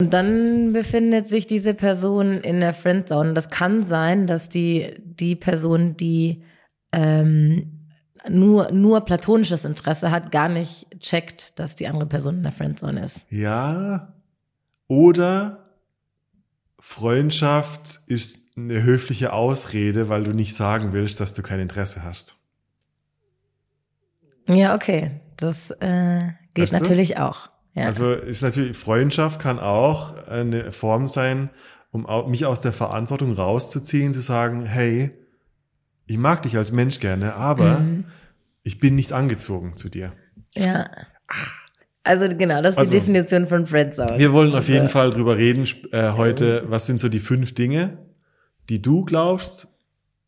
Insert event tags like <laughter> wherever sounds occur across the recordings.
Und dann befindet sich diese Person in der Friendzone. Das kann sein, dass die, die Person, die ähm, nur, nur platonisches Interesse hat, gar nicht checkt, dass die andere Person in der Friendzone ist. Ja. Oder Freundschaft ist eine höfliche Ausrede, weil du nicht sagen willst, dass du kein Interesse hast. Ja, okay. Das äh, geht Weißt du? natürlich auch. Ja. Also ist natürlich, Freundschaft kann auch eine Form sein, um mich aus der Verantwortung rauszuziehen, zu sagen, hey, ich mag dich als Mensch gerne, aber Mhm. ich bin nicht angezogen zu dir. ja. Also genau, das ist Also, die Definition von Friendzone. Wir wollen auf jeden Fall drüber reden äh, heute, was sind so die fünf Dinge, die du glaubst,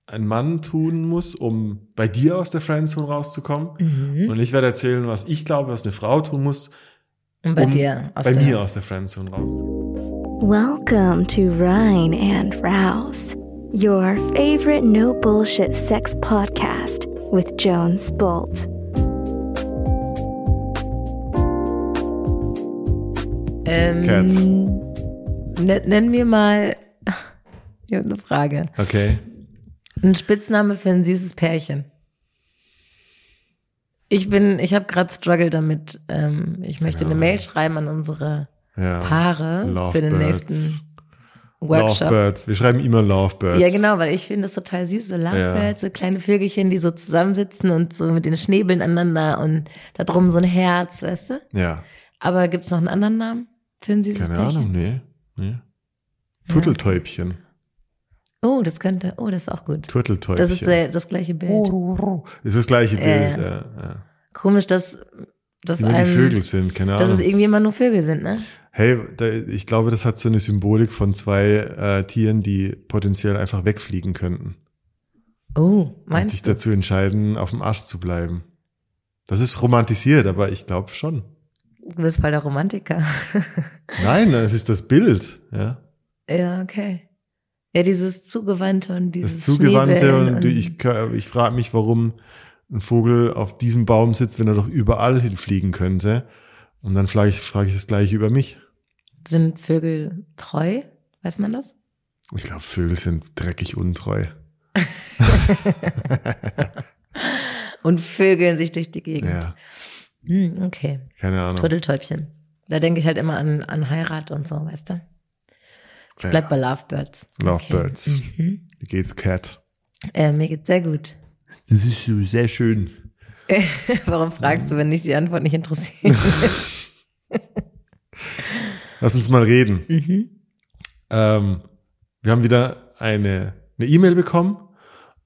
ein Mann tun muss, um bei dir aus der Friendzone rauszukommen. Mhm. Und ich werde erzählen, was ich glaube, was eine Frau tun muss, Und bei um dir. aus bei der- mir aus der Friendzone raus. Welcome to Rhine and Rouse, your favorite no bullshit sex podcast with Jones Bolt. Ähm, Cats. nen- Nenn mir mal, <laughs> ich habe eine Frage. Okay. Ein Spitzname für ein süßes Pärchen. Ich bin, ich habe gerade Struggle damit. Ähm, ich möchte eine Ahnung. Mail schreiben an unsere Ja. Paare für den Lovebirds. nächsten Workshop. Lovebirds. Wir schreiben immer Lovebirds. Ja, genau, weil ich finde das total süß, so Lovebirds, so kleine Vögelchen, die so zusammensitzen und so mit den Schnäbeln aneinander und da drum so ein Herz, weißt du? Ja. Aber gibt's noch einen anderen Namen für ein süßes Keine Pärchen? Ahnung, nee. nee. Turteltäubchen. Oh, das könnte, oh, das ist auch gut. Turteltäubchen. Das ist äh, das gleiche Bild. ist das gleiche Bild. Ja. Ja, ja. Komisch, dass, dass Die nur die einem, Vögel sind, keine dass es Ahnung. irgendwie immer nur Vögel sind, ne? Hey, da, ich glaube, das hat so eine Symbolik von zwei äh, Tieren, die potenziell einfach wegfliegen könnten. Oh, Und meinst sich du? dazu entscheiden, auf dem Ast zu bleiben. Das ist romantisiert, aber ich glaube schon. Du bist voll der Romantiker. Nein, das ist das Bild. Ja. <laughs> ja, okay. Ja, dieses Zugewandte und dieses Das Zugewandte Schneebeln und, ich, ich frage mich, warum ein Vogel auf diesem Baum sitzt, wenn er doch überall hinfliegen könnte. Und dann frage ich, frage ich das gleiche über mich. Sind Vögel treu? Weiß man das? Ich glaube, Vögel sind dreckig untreu. <laughs> Und vögeln sich durch die Gegend. Ja, Hm, okay. keine Ahnung. Turteltäubchen. Da denke ich halt immer an, an Heirat und so, weißt du? Ich Ja. bleib bei Lovebirds. Lovebirds. Okay. Mhm. Wie geht's, Cat? Äh, mir geht's sehr gut. Das ist so sehr schön. <laughs> Warum fragst du, wenn dich die Antwort nicht interessiert? <laughs> Lass uns mal reden. mhm. Ähm, wir haben wieder eine eine E-Mail bekommen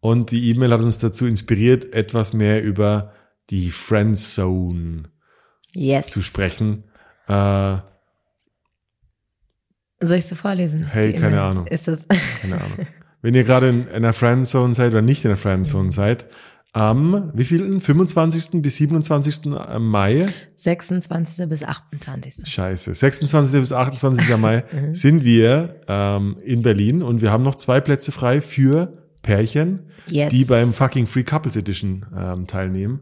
und die E-Mail hat uns dazu inspiriert, etwas mehr über die Friendzone Yes. zu sprechen. Äh, Soll ich so vorlesen? Hey, keine? Ahnung. Ist das? keine Ahnung. Wenn ihr gerade in einer Friendzone seid oder nicht in der Friendzone seid, am wievielten? 25. bis 27. Mai? 26. bis 28. Scheiße. 26. bis 28. <laughs> Mai Mhm. sind wir ähm, in Berlin und wir haben noch zwei Plätze frei für Pärchen, Yes. die beim fucking Free Couples Edition ähm, teilnehmen.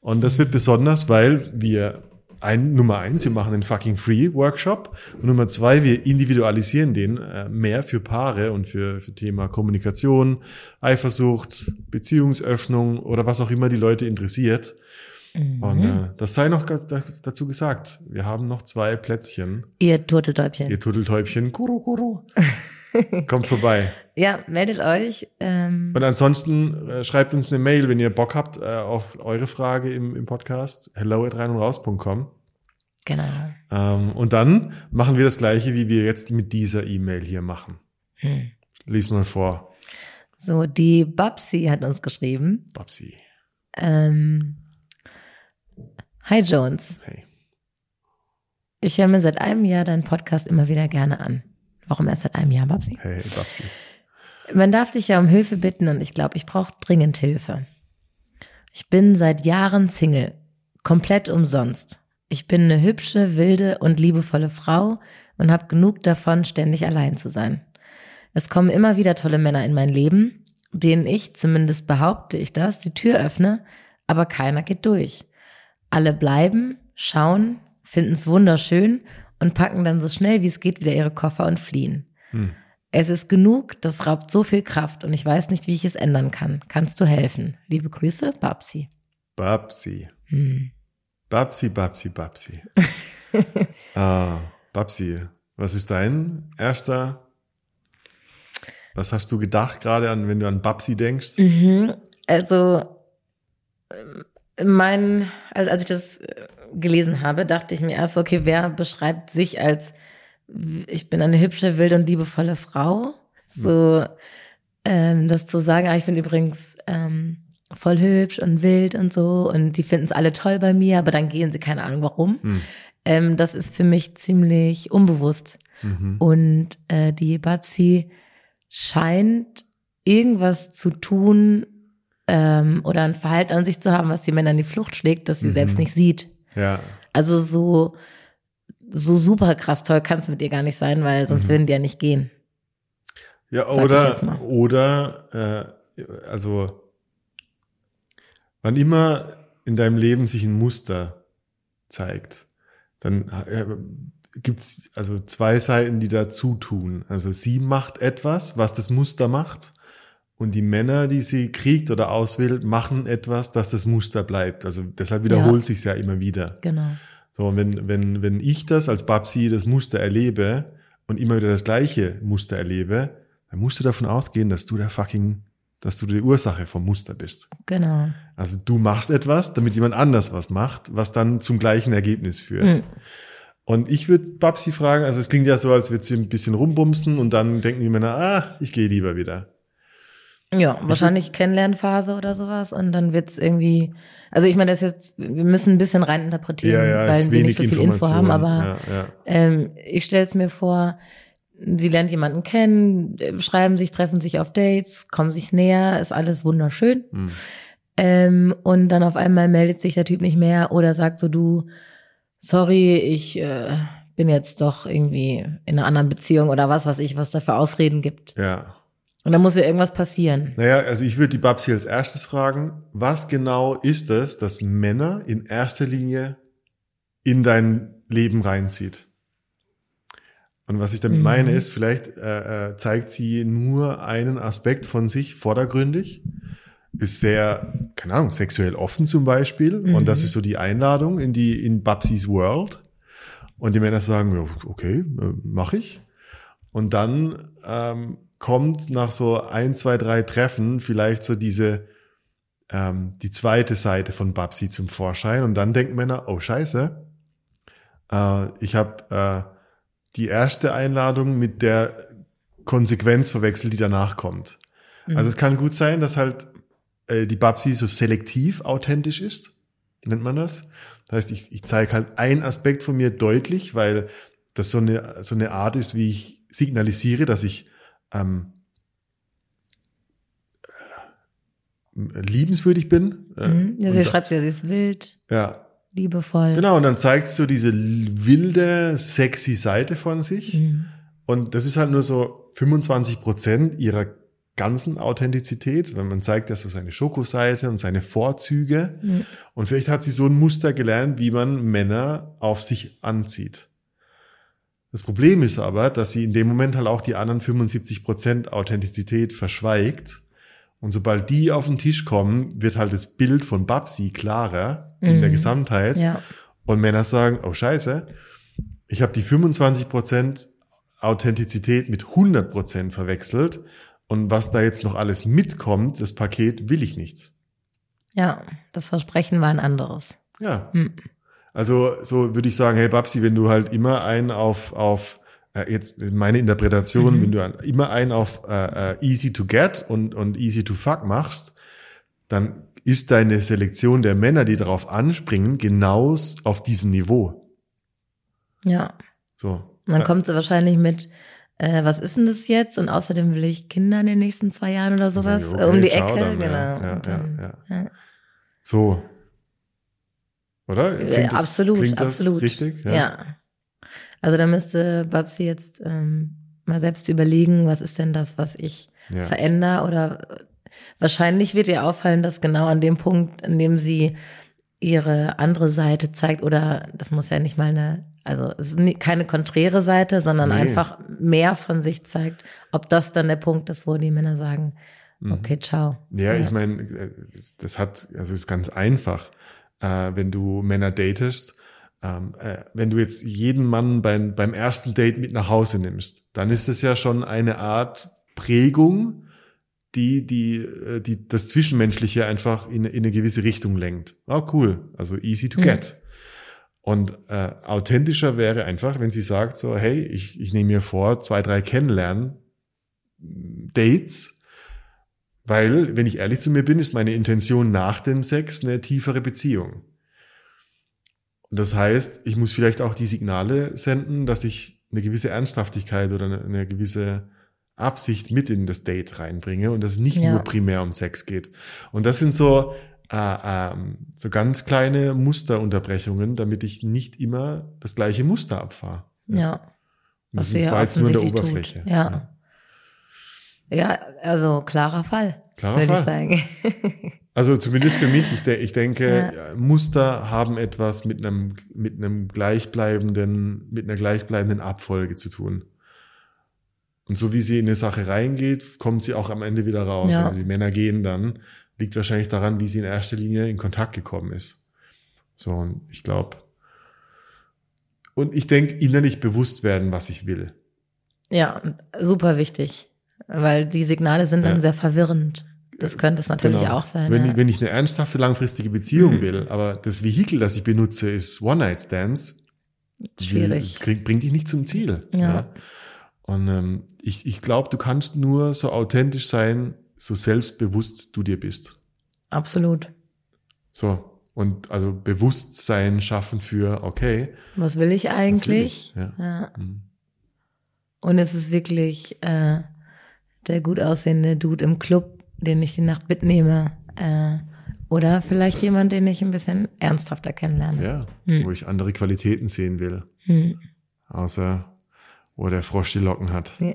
Und das wird besonders, weil wir ein, Nummer eins, wir machen den fucking Free Workshop. Und Nummer zwei, wir individualisieren den äh, mehr für Paare und für, für Thema Kommunikation, Eifersucht, Beziehungsöffnung oder was auch immer die Leute interessiert. Mhm. Und äh, das sei noch dazu gesagt. Wir haben noch zwei Plätzchen. Ihr Turteltäubchen. Ihr Turteltäubchen, Kuru, Kuru. <laughs> <laughs> Kommt vorbei. Ja, meldet euch. Ähm, Und ansonsten äh, schreibt uns eine Mail, wenn ihr Bock habt äh, auf eure Frage im, im Podcast. hello at rein und raus.com. genau. Ähm, und dann machen wir das gleiche, wie wir jetzt mit dieser E-Mail hier machen. Hm. Lies mal vor, So, die Babsi hat uns geschrieben. Babsi. Ähm, Hi Jones. Hey. Ich höre mir seit einem Jahr deinen Podcast immer wieder gerne an. Warum erst seit einem Jahr, Babsi? Hey, Babsi. Man darf dich ja um Hilfe bitten und ich glaube, ich brauche dringend Hilfe. Ich bin seit Jahren Single, komplett umsonst. Ich bin eine hübsche, wilde und liebevolle Frau und habe genug davon, ständig allein zu sein. Es kommen immer wieder tolle Männer in mein Leben, denen ich, zumindest behaupte ich das, die Tür öffne, aber keiner geht durch. Alle bleiben, schauen, finden es wunderschön und packen dann so schnell wie es geht wieder ihre Koffer und fliehen. Hm. Es ist genug, das raubt so viel Kraft und ich weiß nicht, wie ich es ändern kann. Kannst du helfen? Liebe Grüße, Babsi. Babsi. Hm. Babsi, Babsi, Babsi. <laughs> ah, Babsi, was ist dein erster? Was hast du gedacht gerade an, wenn du an Babsi denkst? Mhm. Also, ähm, mein, als, als ich das äh, gelesen habe, dachte ich mir erst, okay, wer beschreibt sich als, ich bin eine hübsche, wilde und liebevolle Frau? So, ähm, das zu sagen, ah, ich bin übrigens ähm, voll hübsch und wild und so und die finden es alle toll bei mir, aber dann gehen sie, keine Ahnung warum. Hm. Ähm, das ist für mich ziemlich unbewusst. Mhm. Und äh, die Babsi scheint irgendwas zu tun ähm, oder ein Verhalten an sich zu haben, was die Männer in die Flucht schlägt, das sie Mhm. selbst nicht sieht. Ja, Also so, so super krass toll kann es mit ihr gar nicht sein, weil sonst Mhm. würden die ja nicht gehen. ja Sag oder oder äh, also wann immer in deinem Leben sich ein Muster zeigt, dann äh, gibt's also zwei Seiten, die dazu tun. Also sie macht etwas, was das Muster macht. Und die Männer, die sie kriegt oder auswählt, machen etwas, dass das Muster bleibt. Also deshalb wiederholt Ja. sich's ja immer wieder. Genau. So, und wenn, wenn, wenn ich das als Babsi das Muster erlebe und immer wieder das gleiche Muster erlebe, dann musst du davon ausgehen, dass du der fucking, dass du die Ursache vom Muster bist. Genau. Also du machst etwas, damit jemand anders was macht, was dann zum gleichen Ergebnis führt. Mhm. Und ich würde Babsi fragen, also es klingt ja so, als würde sie ein bisschen rumbumsen und dann denken die Männer, ah, ich gehe lieber wieder. Ja, wahrscheinlich Kennenlernphase oder sowas und dann wird's irgendwie, also ich meine, das jetzt, wir müssen ein bisschen rein interpretieren, weil wir nicht so viel Info haben, aber ja, ja. Ähm, ich stelle es mir vor, sie lernt jemanden kennen, schreiben sich, treffen sich auf Dates, kommen sich näher, ist alles wunderschön. Hm. Ähm, und dann auf einmal meldet sich der Typ nicht mehr oder sagt so, du, sorry, ich äh, bin jetzt doch irgendwie in einer anderen Beziehung oder was weiß ich, was da für Ausreden gibt. ja. Und dann muss ja irgendwas passieren. Naja, also ich würde die Babsi als erstes fragen, was genau ist es, dass Männer in erster Linie in dein Leben reinzieht? Und was ich damit Mhm. meine ist, vielleicht äh, äh, zeigt sie nur einen Aspekt von sich vordergründig, ist sehr, keine Ahnung, sexuell offen zum Beispiel. Mhm. Und das ist so die Einladung in die in Babsis World. Und die Männer sagen, ja, okay, äh, mache ich. Und dann ähm, kommt nach so ein, zwei, drei Treffen vielleicht so diese ähm, die zweite Seite von Babsi zum Vorschein. Und dann denken Männer, oh scheiße, äh, ich habe äh, die erste Einladung mit der Konsequenz verwechselt, die danach kommt. Mhm. Also es kann gut sein, dass halt äh, die Babsi so selektiv authentisch ist, nennt man das. Das heißt, ich, ich zeige halt einen Aspekt von mir deutlich, weil das so eine, so eine Art ist, wie ich signalisiere, dass ich ähm, äh, liebenswürdig bin. Äh, Mhm. Ja, sie schreibt ja, sie ist wild, ja, liebevoll. genau. Und dann zeigt sie so diese wilde, sexy Seite von sich. Mhm. Und das ist halt nur so 25 Prozent ihrer ganzen Authentizität, wenn man zeigt ja so seine Schokoseite und seine Vorzüge. Mhm. Und vielleicht hat sie so ein Muster gelernt, wie man Männer auf sich anzieht. Das Problem ist aber, dass sie in dem Moment halt auch die anderen 75 Prozent Authentizität verschweigt. Und sobald die auf den Tisch kommen, wird halt das Bild von Babsi klarer in der Mhm. Gesamtheit. Ja. Und Männer sagen, oh scheiße, ich habe die 25% Authentizität mit 100% verwechselt. Und was da jetzt noch alles mitkommt, das Paket will ich nicht. Ja, das Versprechen war ein anderes. Ja. Hm. Also so würde ich sagen, hey Babsi, wenn du halt immer einen auf, auf äh, jetzt meine Interpretation, Mhm. wenn du immer einen auf äh, äh, easy to get und, und easy to fuck machst, dann ist deine Selektion der Männer, die darauf anspringen, genau auf diesem Niveau. Ja. So. Ja. kommt sie wahrscheinlich mit, äh, was ist denn das jetzt? Und außerdem will ich Kinder in den nächsten zwei Jahren oder sowas. Äh, um okay, die Ecke, dann, genau. ja, ja, ja. So. Oder? Äh, absolut, klingt das absolut. richtig? Ja. Also da müsste Babsi jetzt ähm, mal selbst überlegen, was ist denn das, was ich Ja. verändere oder äh, wahrscheinlich wird ihr auffallen, dass genau an dem Punkt, an dem sie ihre andere Seite zeigt oder das muss ja nicht mal eine, also es ist keine konträre Seite, sondern Nee. einfach mehr von sich zeigt, ob das dann der Punkt ist, wo die Männer sagen, okay, ciao. Mhm. Ja, ich meine, äh, das, das hat, also ist ganz einfach, äh, wenn du Männer datest, ähm, äh, wenn du jetzt jeden Mann beim, beim ersten Date mit nach Hause nimmst, dann ist es ja schon eine Art Prägung, die, die, äh, die das Zwischenmenschliche einfach in, in eine gewisse Richtung lenkt. Oh, cool. Also easy to Mhm. get. Und äh, authentischer wäre einfach, wenn sie sagt so, hey, ich, ich nehme mir vor, zwei, drei kennenlernen, Dates, weil, wenn ich ehrlich zu mir bin, ist meine Intention nach dem Sex eine tiefere Beziehung. Und das heißt, ich muss vielleicht auch die Signale senden, dass ich eine gewisse Ernsthaftigkeit oder eine, gewisse Absicht mit in das Date reinbringe und dass es nicht Ja. nur primär um Sex geht. Und das sind so, äh, ähm, so ganz kleine Musterunterbrechungen, damit ich nicht immer das gleiche Muster abfahre. Ja. Und Was das ist ja zwar jetzt nur in der Oberfläche. tut. Ja. Ja, also klarer Fall. Klarer würde Fall. ich sagen. <laughs> Also zumindest für mich, ich, de ich denke, Ja. Muster haben etwas mit einem, mit einem gleichbleibenden, mit einer gleichbleibenden Abfolge zu tun. Und so wie sie in eine Sache reingeht, kommt sie auch am Ende wieder raus. Ja. Also die Männer gehen dann, liegt wahrscheinlich daran, wie sie in erster Linie in Kontakt gekommen ist. So, und ich glaube, und ich denke, innerlich bewusst werden, was ich will. Ja, super wichtig. Weil die Signale sind dann Ja. sehr verwirrend. Das könnte es natürlich Genau. auch sein. Wenn, ja. ich, wenn ich eine ernsthafte, langfristige Beziehung Mhm. will, aber das Vehikel, das ich benutze, ist One-Night-Stands, Schwierig. krieg- bringt dich nicht zum Ziel. Ja. Und ähm, ich, ich glaube, du kannst nur so authentisch sein, so selbstbewusst du dir bist. Absolut. So. Und also Bewusstsein schaffen für, okay. Was will ich was will eigentlich? ich? Ja. Ja. Mhm. Und es ist wirklich äh, der gut aussehende Dude im Club, den ich die Nacht mitnehme. Äh, oder vielleicht jemand, den ich ein bisschen ernsthafter kennenlerne. ja. Mhm. Wo ich andere Qualitäten sehen will. Hm. Außer wo der Frosch die Locken hat. Ja.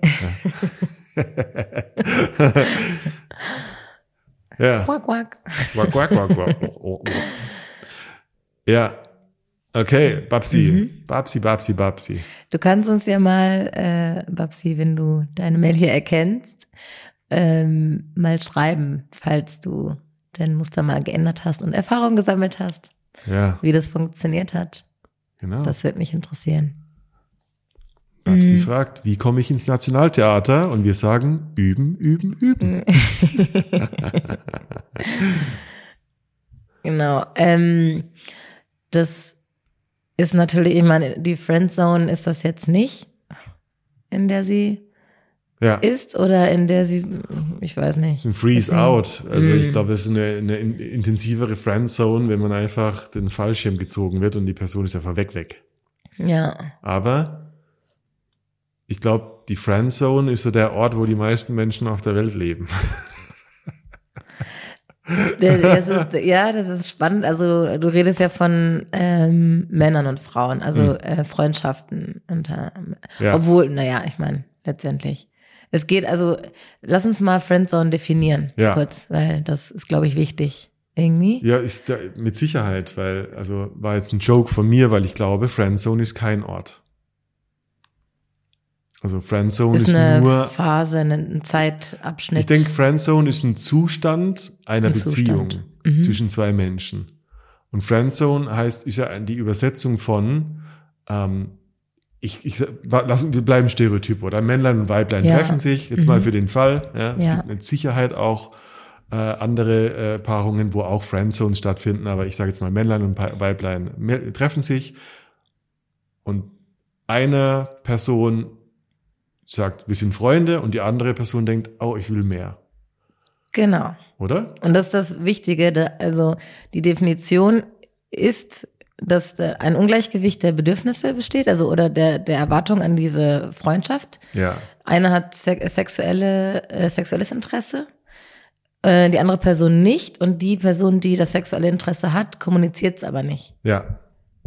Ja. <laughs> Quack, quack. Quack, quack, quack, quack. <laughs> Ja. Okay, Babsi. Mhm. Babsi, Babsi, Babsi. Du kannst uns ja mal, äh, Babsi, wenn du deine Mail hier erkennst, ähm, mal schreiben, falls du dein Muster mal geändert hast und Erfahrung gesammelt hast, Ja, wie das funktioniert hat. genau. Das würde mich interessieren. Babsi Mhm. fragt, wie komme ich ins Nationaltheater? Und wir sagen, üben, üben, üben. <laughs> Genau. Ähm, das ist natürlich, ich meine, die Friendzone ist das jetzt nicht, in der sie Ja, ist oder in der sie, ich weiß nicht. ein Freeze Deswegen- out. Also ich Mhm. glaube, das ist eine, eine in- intensivere Friendzone, wenn man einfach den Fallschirm gezogen wird und die Person ist einfach weg, weg. Ja, Aber ich glaube, die Friendzone ist so der Ort, wo die meisten Menschen auf der Welt leben. <laughs> das ist, ja, das ist spannend. Also du redest ja von ähm, Männern und Frauen, also Mhm. äh, Freundschaften. Und, äh, Ja. Obwohl, naja, ich meine, letztendlich. Es geht also, lass uns mal Friendzone definieren, Ja. kurz, weil das ist, glaube ich, wichtig. Irgendwie. Ja, ist da mit Sicherheit, weil, also war jetzt ein Joke von mir, weil ich glaube, Friendzone ist kein Ort. Also Friendzone ist, ist eine nur, Phase, ein, Zeitabschnitt. ich denke, Friendzone ist ein Zustand einer Ein Beziehung Zustand. Mhm. zwischen zwei Menschen. Und Friendzone heißt, ist ja die Übersetzung von, ähm, ich, ich, lass, wir bleiben Stereotyp, oder? Männlein und Weiblein Ja. treffen sich, jetzt mal Mhm. für den Fall. Ja, es Ja. gibt mit Sicherheit auch äh, andere äh, Paarungen, wo auch Friendzones stattfinden, aber ich sage jetzt mal Männlein und Weiblein treffen sich und eine Person sagt, wir sind Freunde und die andere Person denkt, oh, ich will mehr, Genau. oder? Und das ist das Wichtige. Also die Definition ist, dass da ein Ungleichgewicht der Bedürfnisse besteht, also oder der, der Erwartung an diese Freundschaft. Ja, Einer hat se sexuelle, äh, sexuelles Interesse, äh, die andere Person nicht. Und die Person, die das sexuelle Interesse hat, kommuniziert es aber nicht. ja.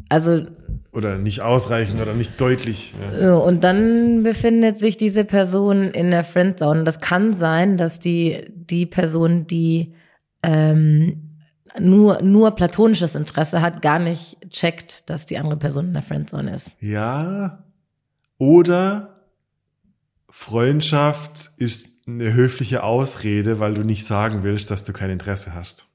Also Oder nicht ausreichend oder nicht deutlich. Ja. Und dann befindet sich diese Person in der Friendzone. Das kann sein, dass die, die Person, die ähm, nur, nur platonisches Interesse hat, gar nicht checkt, dass die andere Person in der Friendzone ist. Ja. Oder Freundschaft ist eine höfliche Ausrede, weil du nicht sagen willst, dass du kein Interesse hast.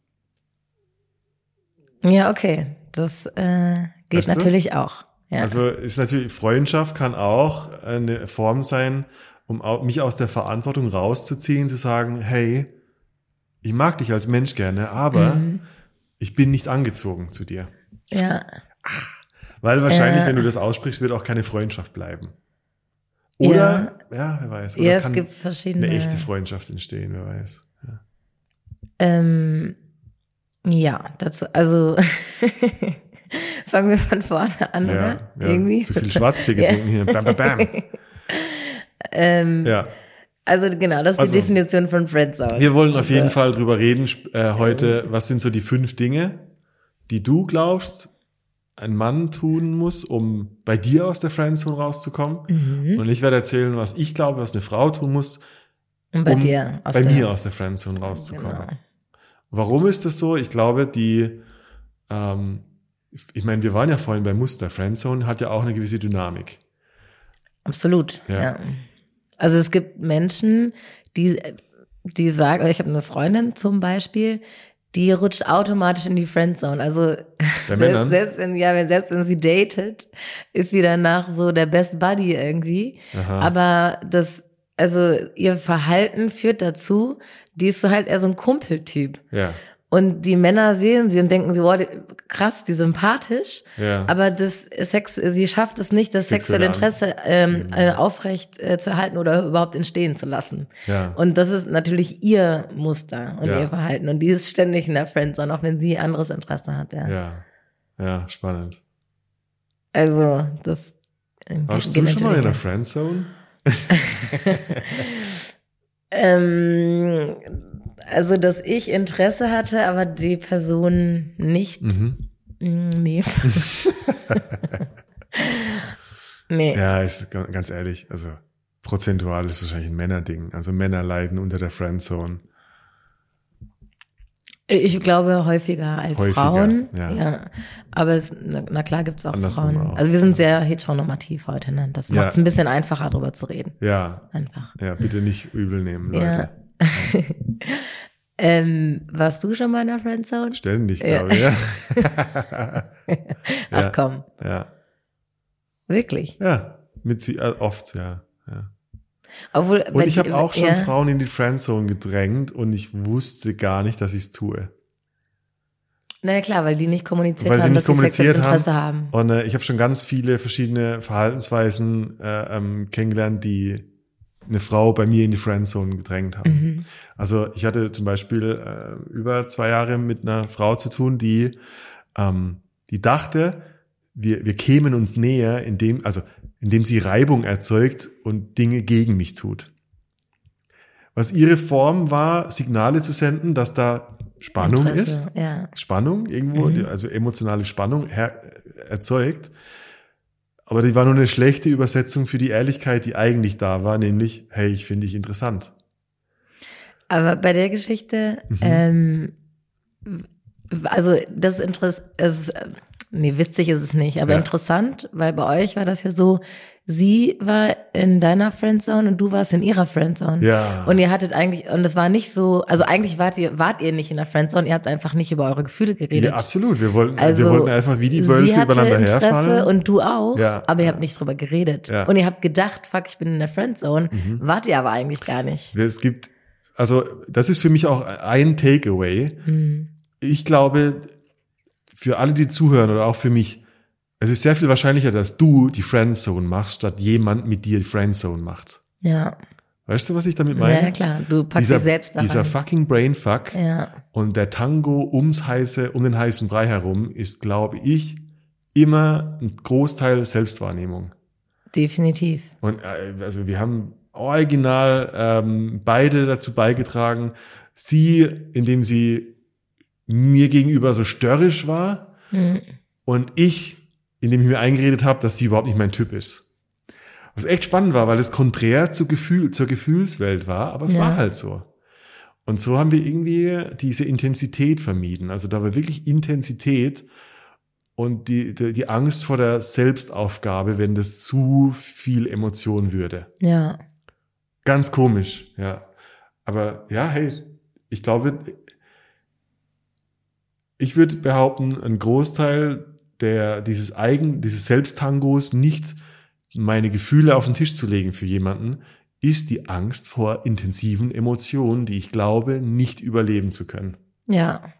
Ja, okay. Das äh, geht Weißt du? natürlich auch. Ja. Also ist natürlich, Freundschaft kann auch eine Form sein, um mich aus der Verantwortung rauszuziehen, zu sagen, hey, ich mag dich als Mensch gerne, aber Mhm. ich bin nicht angezogen zu dir. ja. Weil wahrscheinlich, Äh. wenn du das aussprichst, wird auch keine Freundschaft bleiben. Oder, ja, wer weiß. Oder Ja, es es kann gibt verschiedene. eine echte Freundschaft entstehen, wer weiß. Ja. Ähm, ja, dazu, also <laughs> <laughs> fangen wir von vorne an, Ja, oder? ja, Irgendwie. zu viel Schwarztee getrunken hier. Bam, bam, bam. <laughs> ähm, Ja. Also genau, das ist Also, die Definition von Friendzone. Wir wollen auf jeden. Fall drüber reden äh, heute, was sind so die fünf Dinge, die du glaubst, ein Mann tun muss, um bei dir aus der Friendzone rauszukommen. Mhm. Und ich werde erzählen, was ich glaube, was eine Frau tun muss, Und bei um dir. bei der- mir aus der Friendzone rauszukommen. Genau. Warum ist das so? Ich glaube, die, ähm, ich meine, wir waren ja vorhin bei Muster. Friendzone hat ja auch eine gewisse Dynamik. Absolut, Ja. ja. Also es gibt Menschen, die, die sagen, ich habe eine Freundin zum Beispiel, die rutscht automatisch in die Friendzone. Also selbst, selbst wenn, ja, wenn, selbst wenn sie datet, ist sie danach so der Best Buddy irgendwie. Aha. Aber das, also ihr Verhalten führt dazu, die ist so halt eher so ein Kumpeltyp. ja, Und die Männer sehen sie und denken sie, wow, die, krass, die sympathisch. ja. Aber das Sex, sie schafft es nicht, das Sexuelle Interesse ähm, äh, aufrecht äh, zu erhalten oder überhaupt entstehen zu lassen. ja. Und das ist natürlich ihr Muster und Ja. ihr Verhalten. Und die ist ständig in der Friendzone, auch wenn sie anderes Interesse hat. Ja. ja. Ja, spannend. Also, das. äh, Warst du schon mal in der. Friendzone? <laughs> <laughs> Ähm, also, dass ich Interesse hatte, aber die Person nicht. Mhm. Mm, Nee. <laughs> nee. Ja, ist ga- ganz ehrlich, also prozentual ist es wahrscheinlich ein Männerding. Also Männer leiden unter der Friendzone. Ich glaube häufiger als Häufiger, Frauen. ja. Aber es, na, na klar gibt es auch Andersrum Frauen. auch, Also wir sind ja. sehr heteronormativ heute. Ne? Das Ja. macht es ein bisschen einfacher, darüber zu reden. Ja, Einfach. ja, bitte nicht übel nehmen, Leute. <laughs> Ähm, warst du schon mal in der Friendzone? Ständig, Ja. glaube ich. Ja. <laughs> Ach ja, komm, ja, wirklich. ja, mit sie, äh, oft, ja. ja. Obwohl, Und ich habe auch schon ja. Frauen in die Friendzone gedrängt und ich wusste gar nicht, dass ich es tue. Na ja, klar, weil die nicht kommuniziert Weil sie haben, nicht dass sie kommuniziert sexuelles Interesse haben. Und äh, ich habe schon ganz viele verschiedene Verhaltensweisen äh, ähm, kennengelernt, die eine Frau bei mir in die Friendzone gedrängt haben. Mhm. Also ich hatte zum Beispiel äh, über zwei Jahre mit einer Frau zu tun, die, ähm, die dachte, wir, wir kämen uns näher, indem, also indem sie Reibung erzeugt und Dinge gegen mich tut. Was ihre Form war, Signale zu senden, dass da Spannung Interesse, ist. Ja. Spannung irgendwo, Mhm. die- also emotionale Spannung her, erzeugt. Aber die war nur eine schlechte Übersetzung für die Ehrlichkeit, die eigentlich da war, nämlich, hey, ich finde dich interessant. Aber bei der Geschichte, Mhm. ähm, also das Interesse, äh, nee, witzig ist es nicht, aber Ja. interessant, weil bei euch war das ja so, sie war in deiner Friendzone und du warst in ihrer Friendzone. Ja. Und ihr hattet eigentlich, und es war nicht so, also eigentlich wart ihr, wart ihr nicht in der Friendzone, ihr habt einfach nicht über eure Gefühle geredet. Ja, absolut. Wir wollten, Also, wir wollten einfach wie die Wölfe übereinander Interesse herfallen. und du auch, Ja, aber ihr habt nicht drüber geredet. Ja. Und ihr habt gedacht, fuck, ich bin in der Friendzone, Mhm. wart ihr aber eigentlich gar nicht. Es gibt, also das ist für mich auch ein Takeaway. Hm. Ich glaube, für alle, die zuhören oder auch für mich, es ist sehr viel wahrscheinlicher, dass du die Friendzone machst, statt jemand mit dir die Friendzone macht. Ja. Weißt du, was ich damit meine? Ja, klar, du packst dieser, dich selbst da dieser fucking Brainfuck Ja, und der Tango ums heiße, um den heißen Brei herum ist, glaube ich, immer ein Großteil Selbstwahrnehmung. definitiv. Und äh, also wir haben original ähm, beide dazu beigetragen, sie, indem sie mir gegenüber so störrisch war Hm. und ich, indem ich mir eingeredet habe, dass sie überhaupt nicht mein Typ ist. Was echt spannend war, weil es konträr zu Gefühl, zur Gefühlswelt war, aber es Ja. war halt so. Und so haben wir irgendwie diese Intensität vermieden. Also da war wirklich Intensität und die, die, die Angst vor der Selbstaufgabe, wenn das zu viel Emotion würde. Ja. Ganz komisch, ja. Aber ja, hey, ich glaube, ich würde behaupten, ein Großteil der, dieses Eigen, dieses Selbsttangos nicht meine Gefühle auf den Tisch zu legen für jemanden, ist die Angst vor intensiven Emotionen, die ich glaube, nicht überleben zu können. Ja.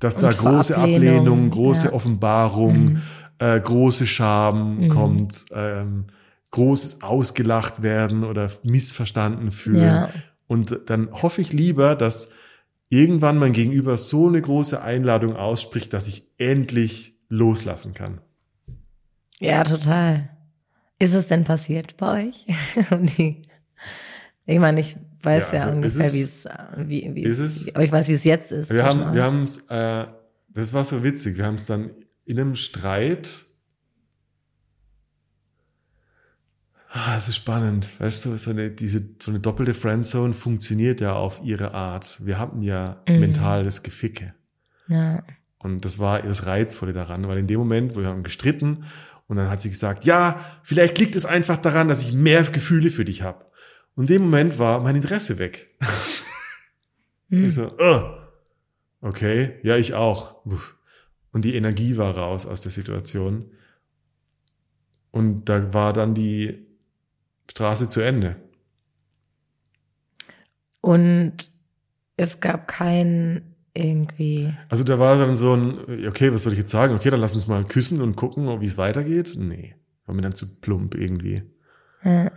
Dass Und da große Ablehnung, Ablehnung, große ja. Offenbarung, Mhm. äh, große Scham Mhm. kommt, ähm, großes ausgelacht werden oder missverstanden fühlen. Ja. Und dann hoffe ich lieber, dass irgendwann mein Gegenüber so eine große Einladung ausspricht, dass ich endlich loslassen kann. Ja, total. Ist es denn passiert bei euch? <laughs> Ich meine, ich weiß Ja, ja, also ungefähr, ist wie es- es, äh, wie, wie ist es, ich weiß, wie es jetzt ist. Wir haben, wir haben es, äh, das war so witzig, wir haben es dann in einem Streit. Ah, es ist spannend, weißt du, so eine, diese, so eine doppelte Friendzone funktioniert ja auf ihre Art. Wir hatten ja Mhm. mental das Geficke. ja. Und das war das Reizvolle daran, weil in dem Moment, wo wir haben gestritten und dann hat sie gesagt, ja, vielleicht liegt es einfach daran, dass ich mehr Gefühle für dich habe. Und in dem Moment war mein Interesse weg. <laughs> Hm. Ich so, oh, okay, ja, ich auch. Und die Energie war raus aus der Situation. Und da war dann die Straße zu Ende. Und es gab kein irgendwie. Also da war dann so ein, okay, was soll ich jetzt sagen? Okay, dann lass uns mal küssen und gucken, wie es weitergeht. Nee, war mir dann zu plump irgendwie. Ja.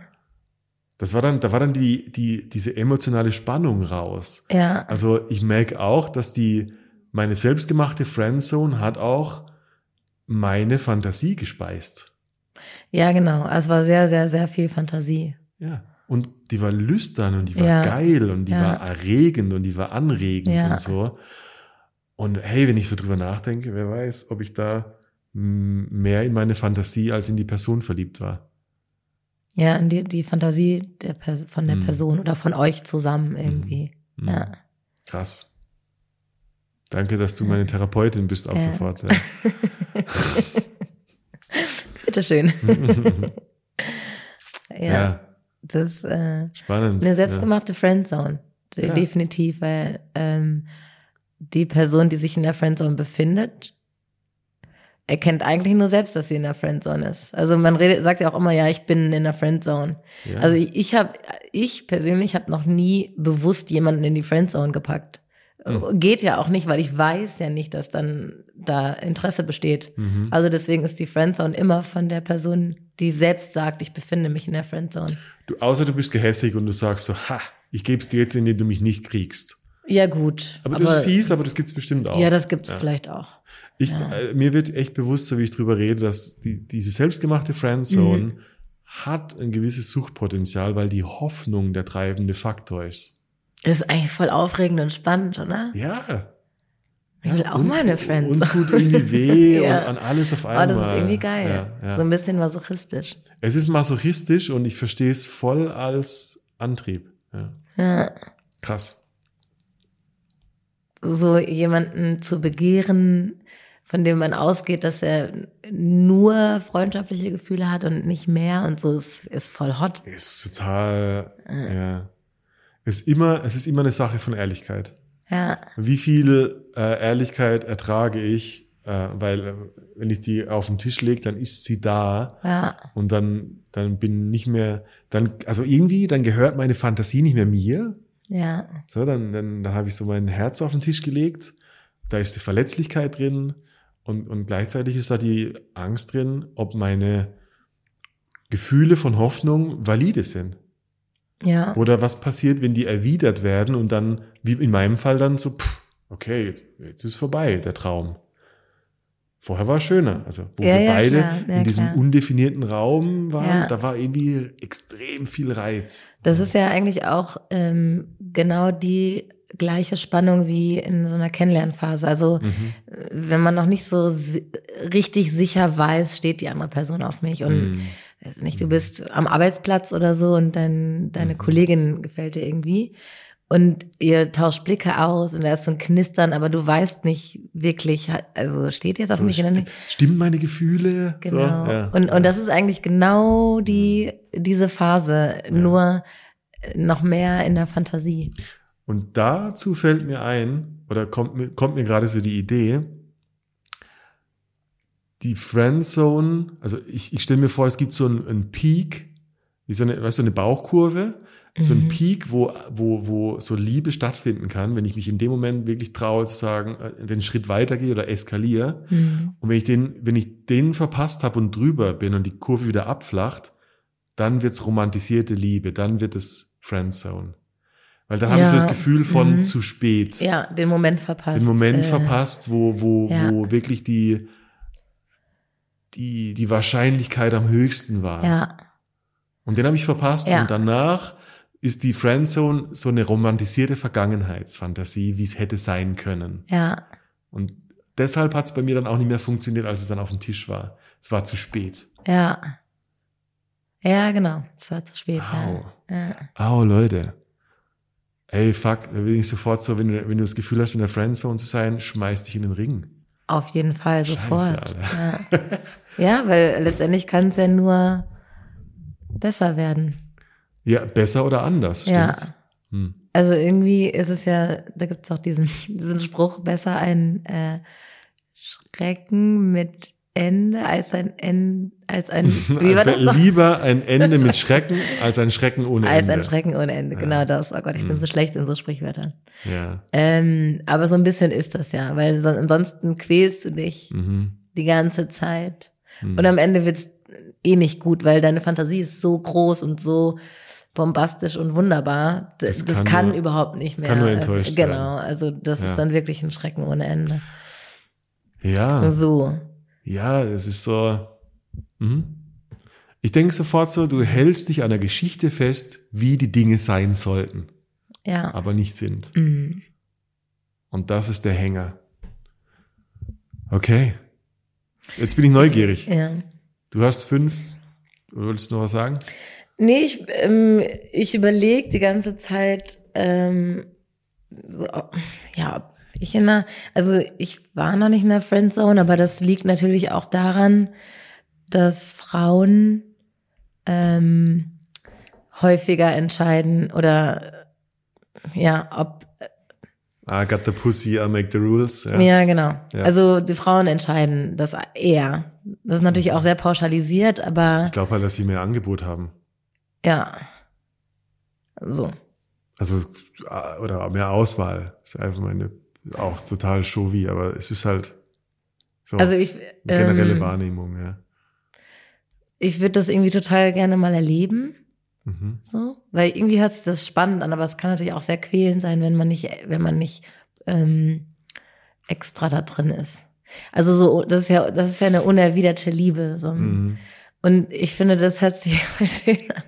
Das war dann, da war dann die, die, diese emotionale Spannung raus. ja. Also ich merke auch, dass die, meine selbstgemachte Friendzone hat auch meine Fantasie gespeist. Ja, genau. Es war sehr, sehr, sehr viel Fantasie. Ja. Und die war lüstern und die war Ja. geil und die Ja. war erregend und die war anregend Ja. und so. Und hey, wenn ich so drüber nachdenke, wer weiß, ob ich da mehr in meine Fantasie als in die Person verliebt war. Ja, in die, die Fantasie der von der Mhm. Person oder von euch zusammen irgendwie. Mm. Ja. Krass. Danke, dass du meine Therapeutin bist ab sofort. Ja. <laughs> Bitteschön. <laughs> <laughs> ja, ja, das äh, spannend. eine selbstgemachte Friendzone. De- Ja. Definitiv, weil ähm, die Person, die sich in der Friendzone befindet, erkennt eigentlich nur selbst, dass sie in der Friendzone ist. Also man redet, sagt ja auch immer, ja, ich bin in der Friendzone. Ja. Also ich, ich habe, ich persönlich habe noch nie bewusst jemanden in die Friendzone gepackt. Hm. Geht ja auch nicht, weil ich weiß ja nicht, dass dann da Interesse besteht. Mhm. Also deswegen ist die Friendzone immer von der Person, die selbst sagt, ich befinde mich in der Friendzone. Du, außer du bist gehässig und du sagst so, ha, ich geb's dir jetzt, indem du mich nicht kriegst. Ja gut. Aber, das ist fies, aber das gibt's bestimmt auch. Ja, das gibt's Ja. vielleicht auch. Ich, Ja. äh, mir wird echt bewusst, so wie ich drüber rede, dass die, diese selbstgemachte Friendzone Mhm. hat ein gewisses Suchtpotenzial, weil die Hoffnung der treibende Faktor ist. Das ist eigentlich voll aufregend und spannend, oder? Ja. Ich will auch und, mal eine Friendzone. Und tut irgendwie weh <laughs> Ja. und an alles auf Oh, einmal. das ist irgendwie geil. Ja, ja. So ein bisschen masochistisch. es ist masochistisch und ich verstehe es voll als Antrieb. Ja. Ja. Krass. So jemanden zu begehren, von dem man ausgeht, dass er nur freundschaftliche Gefühle hat und nicht mehr und so ist, ist voll hot. Ist total, Ja. ja. Ist immer, es ist immer eine Sache von Ehrlichkeit. Ja, Wie viel äh, Ehrlichkeit ertrage ich, äh, weil äh, wenn ich die auf den Tisch lege, dann ist sie da ja, und dann, dann bin nicht mehr, dann, also irgendwie, dann gehört meine Fantasie nicht mehr mir. ja, So, dann, dann, dann habe ich so mein Herz auf den Tisch gelegt, da ist die Verletzlichkeit drin und, und gleichzeitig ist da die Angst drin, ob meine Gefühle von Hoffnung valide sind. Ja. Oder was passiert, wenn die erwidert werden und dann, wie in meinem Fall dann so, pff, okay, jetzt, jetzt ist vorbei, der Traum. Vorher war es schöner. Also, wo Ja, wir ja, beide klar, ja, in diesem klar. undefinierten Raum waren, da war irgendwie extrem viel Reiz. Das ist ja eigentlich auch ähm, genau die gleiche Spannung wie in so einer Kennenlernphase. Also Mhm. äh, wenn man noch nicht so si richtig sicher weiß, steht die andere Person auf mich und Mhm. Nicht, du bist am Arbeitsplatz oder so und dein, deine Mhm. Kollegin gefällt dir irgendwie. und ihr tauscht Blicke aus und da ist so ein Knistern, aber du weißt nicht wirklich, also steht jetzt auf So, mich nicht. Stimmen meine Gefühle? Genau. So, ja. und, und das ist eigentlich genau die, diese Phase, nur noch mehr in der Fantasie. Und dazu fällt mir ein, oder kommt mir, kommt mir gerade so die Idee, die Friendzone, also ich, ich stelle mir vor, es gibt so einen, einen Peak, wie so eine, weißt du, eine Bauchkurve, so ein Mhm. Peak, wo, wo, wo so Liebe stattfinden kann, wenn ich mich in dem Moment wirklich traue zu sagen, äh, den Schritt weitergehe oder eskaliere. Mhm. Und wenn ich den, wenn ich den verpasst habe und drüber bin und die Kurve wieder abflacht, dann wird's romantisierte Liebe, dann wird es Friendzone. Weil dann habe ich so Ja, das Gefühl von mhm. zu spät. Ja, den Moment verpasst. Den Moment äh, verpasst, wo, wo, ja. wo wirklich die, die, die Wahrscheinlichkeit am höchsten war. Ja, Und den habe ich verpasst. Ja. Und danach ist die Friendzone so eine romantisierte Vergangenheitsfantasie, wie es hätte sein können. ja, Und deshalb hat es bei mir dann auch nicht mehr funktioniert, als es dann auf dem Tisch war. Es war zu spät. ja. Ja, genau. Es war zu spät. Au. Ja. Ja. Au, Leute. Ey, fuck, da bin ich sofort so, wenn du, wenn du das Gefühl hast, in der Friendzone zu sein, schmeiß dich in den Ring. Auf jeden Fall, Scheiße, sofort. Ja. ja, weil letztendlich kann es ja nur besser werden. Ja, besser oder anders, Ja. stimmt's? Hm. Also irgendwie ist es ja, da gibt es auch diesen, diesen Spruch, besser ein äh, Schrecken mit Ende als ein Ende, als ein, <laughs> wie war das noch? Lieber ein Ende mit <laughs> Schrecken als ein Schrecken ohne Als Ende. ein Schrecken ohne Ende, Ja. genau das. Oh Gott, ich bin Mhm. so schlecht in so Sprichwörtern. Ja. Ähm, aber so ein bisschen ist das ja, weil so, ansonsten quälst du dich Mhm. die ganze Zeit. Mhm. Und am Ende wird's eh nicht gut, weil deine Fantasie ist so groß und so bombastisch und wunderbar. Das Das, kann kann, nur- überhaupt nicht mehr. kann nur enttäuscht Genau, also das Ja. ist dann wirklich ein Schrecken ohne Ende. Ja. So. Ja, es ist so. Mhm. Ich denke sofort so, du hältst dich an der Geschichte fest, wie die Dinge sein sollten, Ja. aber nicht sind. Mhm. Und das ist der Hänger. Okay. Jetzt bin ich neugierig. Ja. Du hast fünf. Du wolltest noch was sagen? Nee, ich, ähm, ich überlege die ganze Zeit, ähm, so, ja, ich in einer, also ich war noch nicht in der Friendzone, aber das liegt natürlich auch daran, dass Frauen ähm, häufiger entscheiden oder ja, ob I got the pussy, I'll make the rules. Ja. Ja, genau. Ja. Also die Frauen entscheiden das eher. Das ist natürlich auch sehr pauschalisiert, aber Ich glaube halt, dass sie mehr Angebot haben. ja. So. Also, äh, oder mehr Auswahl. Ist einfach meine, auch total showy, aber es ist halt so Also ich eine generelle ähm, Wahrnehmung, ja. ich würde das irgendwie total gerne mal erleben, Mhm. so, weil irgendwie hört sich das spannend an, aber es kann natürlich auch sehr quälend sein, wenn man nicht, wenn man nicht ähm, extra da drin ist. Also so, das ist ja, das ist ja eine unerwiderte Liebe. So. Mhm. Und ich finde, das hört sich <laughs> voll schön an.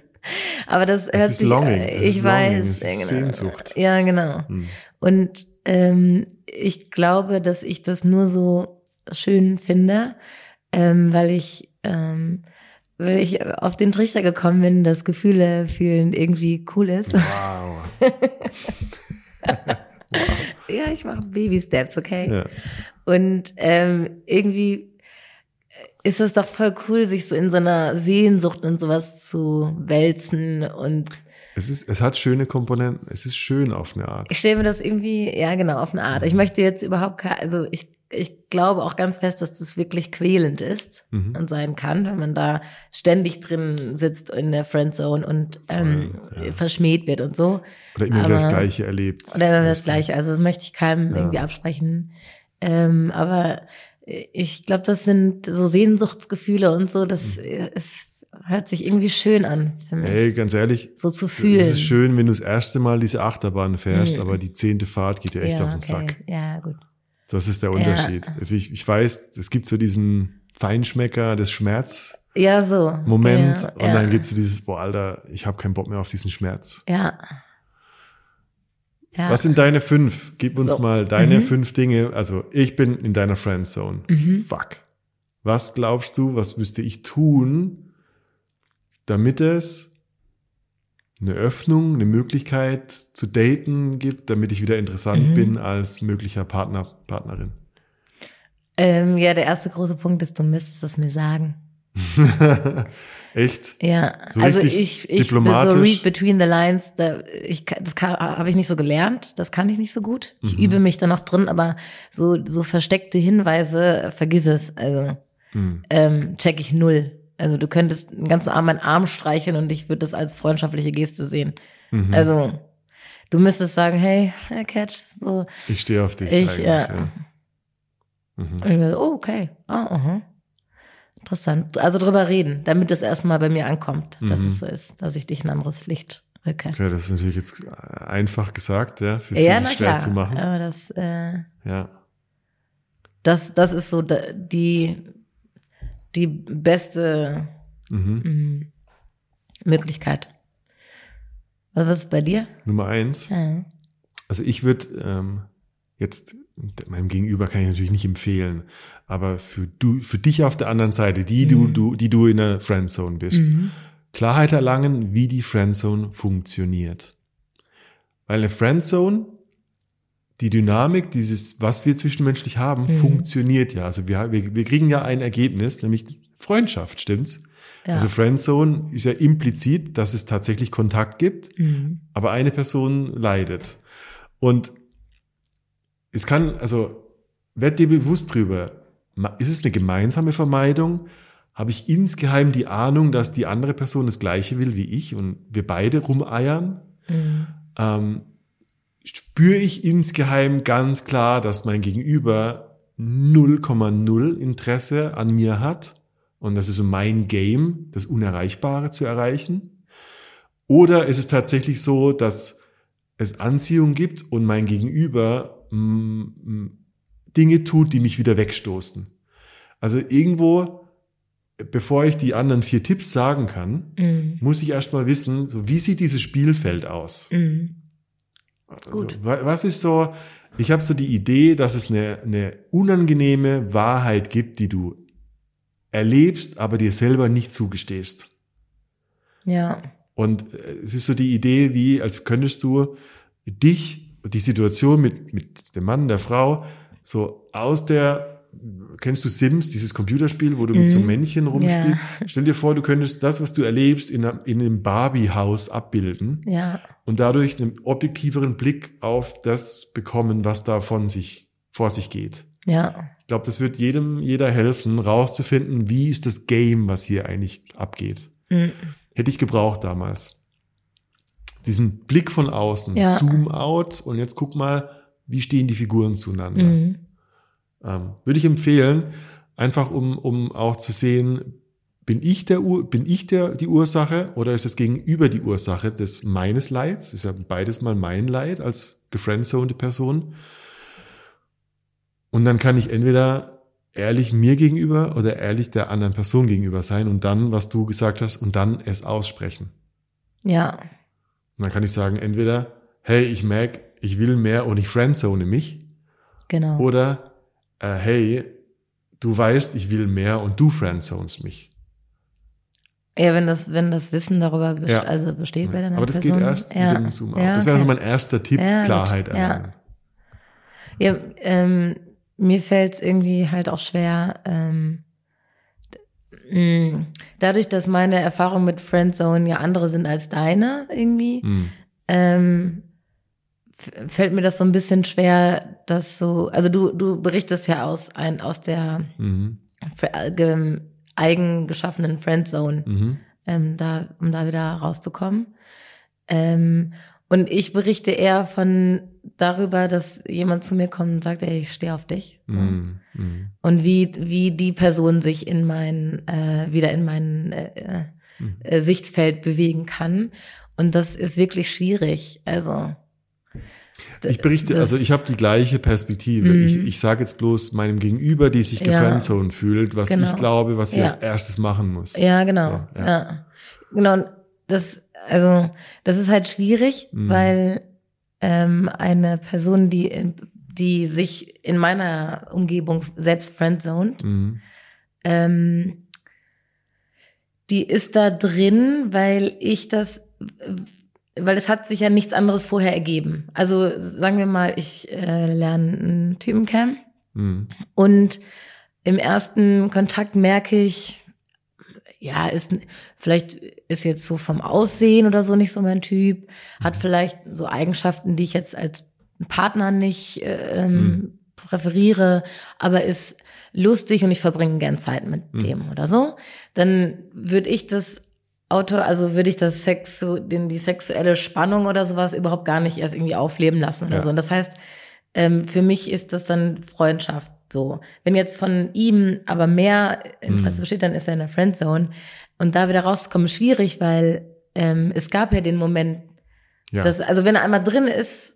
Aber das hört ist sich, Longing, äh, ich Longing, weiß, ja, genau. Sehnsucht. Ja, genau. Mhm. Und ähm, ich glaube, dass ich das nur so schön finde, ähm, weil ich, ähm, weil ich auf den Trichter gekommen bin, dass Gefühle fühlen irgendwie cool ist. Wow. <laughs> ja, ich mache Baby-Steps, okay? Ja. Und ähm, irgendwie ist es doch voll cool, sich so in so einer Sehnsucht und sowas zu wälzen. Und Es ist, es hat schöne Komponenten. Es ist schön auf eine Art. ich stelle mir das irgendwie, ja genau, auf eine Art. Ich möchte jetzt überhaupt keine, also ich, ich glaube auch ganz fest, dass das wirklich quälend ist Mhm. und sein kann, wenn man da ständig drin sitzt in der Friendzone und ähm, Voll, ja. verschmäht wird und so. Oder immer wieder das Gleiche erlebt. Oder immer das Gleiche. Also das möchte ich keinem Ja. irgendwie absprechen. Ähm, aber ich glaube, das sind so Sehnsuchtsgefühle und so. Das Mhm. es hört sich irgendwie schön an für mich. Ey, ganz ehrlich, so zu fühlen. es ist schön, wenn du das erste Mal diese Achterbahn fährst, Mhm. aber die zehnte Fahrt geht dir echt ja, auf den Sack. Ja, gut. Das ist der Unterschied. Also ich, ich weiß, es gibt so diesen Feinschmecker des Schmerzmoment Ja, so. ja, und ja. dann geht's zu dieses, boah, Alter, ich habe keinen Bock mehr auf diesen Schmerz. Ja. Ja. Was sind deine fünf? Gib uns So. mal deine Mhm. fünf Dinge. Also ich bin in deiner Friendzone. Mhm. Fuck. Was glaubst du, was müsste ich tun, damit es eine Öffnung, eine Möglichkeit zu daten gibt, damit ich wieder interessant Mhm. bin als möglicher Partner, Partnerin? Ähm, ja, der erste große Punkt ist, du müsstest es mir sagen. <laughs> Echt? Ja, So also richtig ich, ich so diplomatisch? read between the lines, da, ich, das habe ich nicht so gelernt, das kann ich nicht so gut. Ich Mhm. übe mich da noch drin, aber so, so versteckte Hinweise, vergiss es. Also Hm. ähm, check ich null. Also du könntest den ganzen Arm meinen Arm streicheln und ich würde das als freundschaftliche Geste sehen. Mhm. Also du müsstest sagen, hey, Herr Cat, so. ich stehe auf dich. Ich, ja. ja. Mhm. Und ich war so, oh, okay. Ah, aha. Interessant. Also drüber reden, damit es erstmal bei mir ankommt, dass Mhm. es so ist, dass ich dich in ein anderes Licht rücke. Okay, das ist natürlich jetzt einfach gesagt, ja, für Ja, viele na schwer klar. zu machen. Aber das, äh, Ja. das, das ist so die, die beste Mhm. mm, Möglichkeit. Was ist bei dir? Nummer eins. Ja. Also ich würde ähm, jetzt meinem Gegenüber kann ich natürlich nicht empfehlen, aber für du, für dich auf der anderen Seite, die du, Mhm. du, die du in der Friendzone bist, Mhm. Klarheit erlangen, wie die Friendzone funktioniert. Weil eine Friendzone, die Dynamik, dieses, was wir zwischenmenschlich haben, Mhm. funktioniert ja. Also wir, wir, wir kriegen ja ein Ergebnis, nämlich Freundschaft, stimmt's? Ja. Also Friendzone ist ja implizit, dass es tatsächlich Kontakt gibt, Mhm. aber eine Person leidet. Und es kann, also, werd dir bewusst drüber, ist es eine gemeinsame Vermeidung? Habe ich insgeheim die Ahnung, dass die andere Person das Gleiche will wie ich und wir beide rumeiern? Mhm. Ähm, spüre ich insgeheim ganz klar, dass mein Gegenüber 0,0 Interesse an mir hat und das ist so mein Game, das Unerreichbare zu erreichen? Oder ist es tatsächlich so, dass es Anziehung gibt und mein Gegenüber mm, mm, Dinge tut, die mich wieder wegstoßen? Also irgendwo, bevor ich die anderen vier Tipps sagen kann, Mhm. muss ich erstmal wissen, so wie sieht dieses Spielfeld aus? Mhm. Also, Gut. wa- was ist so, ich habe so die Idee, dass es eine, eine unangenehme Wahrheit gibt, die du erlebst, aber dir selber nicht zugestehst. Ja. Und äh, es ist so die Idee, wie als könntest du dich, die Situation mit, mit dem Mann, der Frau, so aus der, kennst du Sims, dieses Computerspiel, wo du mit so Mhm. Männchen rumspielst? Stell dir vor, du könntest das, was du erlebst, in, in einem Barbie-Haus abbilden Ja. und dadurch einen objektiveren Blick auf das bekommen, was da von sich, vor sich geht. Ja. Ich glaube, das wird jedem, jeder helfen, rauszufinden, wie ist das Game, was hier eigentlich abgeht. Mhm. Hätte ich gebraucht damals. Diesen Blick von außen, Ja. Zoom out und jetzt guck mal, wie stehen die Figuren zueinander. Mhm. Ähm, würde ich empfehlen, einfach um, um auch zu sehen, bin ich der bin ich der die Ursache oder ist es gegenüber die Ursache des meines Leids? Ist ja beides mal mein Leid als gefriendzonte Person. Und dann kann ich entweder ehrlich mir gegenüber oder ehrlich der anderen Person gegenüber sein und dann, was du gesagt hast, und dann es aussprechen. Ja. Und dann kann ich sagen, entweder, hey, ich merke, ich will mehr und ich friendzone mich. Genau. Oder, äh, hey, du weißt, ich will mehr und du friendzonest mich. Ja, wenn das, wenn das Wissen darüber best Ja. also besteht bei deiner Aber das Person. geht erst ja. mit dem Zoom out. Ja, Das wäre so okay. mein erster Tipp, Ja. Klarheit Ja. erlangen. Ja, ähm, mir fällt es irgendwie halt auch schwer, ähm, mh, dadurch, dass meine Erfahrungen mit Friendzone ja andere sind als deine irgendwie, Hm. ähm, fällt mir das so ein bisschen schwer, dass so, also du, du berichtest ja aus, ein, aus der Mhm. eigen geschaffenen Friendzone Mhm. ähm, da, um da wieder rauszukommen. Ähm, und ich berichte eher von darüber, dass jemand zu mir kommt und sagt, ey, ich stehe auf dich. So. Mhm. Mhm. Und wie, wie die Person sich in mein, äh, wieder in mein äh, äh, Sichtfeld bewegen kann. Und das ist wirklich schwierig. Also Ich berichte, also ich habe die gleiche Perspektive. Mhm. Ich, ich sage jetzt bloß meinem Gegenüber, die sich Ja. gefriendzoned fühlt, was Genau. ich glaube, was sie Ja. als erstes machen muss. Ja, genau. So, ja. ja. Genau. Das, also, das ist halt schwierig, Mhm. weil ähm, eine Person, die, die sich in meiner Umgebung selbst friendzoned, Mhm. ähm, die ist da drin, weil ich das weil es hat sich ja nichts anderes vorher ergeben. Also sagen wir mal, ich äh, lerne einen Typen kennen. Mhm. und im ersten Kontakt merke ich, ja, ist vielleicht ist jetzt so vom Aussehen oder so nicht so mein Typ, hat vielleicht so Eigenschaften, die ich jetzt als Partner nicht äh, ähm, präferiere, aber ist lustig und ich verbringe gern Zeit mit dem oder so, dann würde ich das Auto, also würde ich das Sex, so, den, die sexuelle Spannung oder sowas überhaupt gar nicht erst irgendwie aufleben lassen oder Ja. so. Und das heißt, ähm, für mich ist das dann Freundschaft so. Wenn jetzt von ihm aber mehr Interesse besteht, dann ist er in der Friendzone. Und da wieder rauszukommen, schwierig, weil ähm, es gab ja den Moment, Ja. dass, also wenn er einmal drin ist,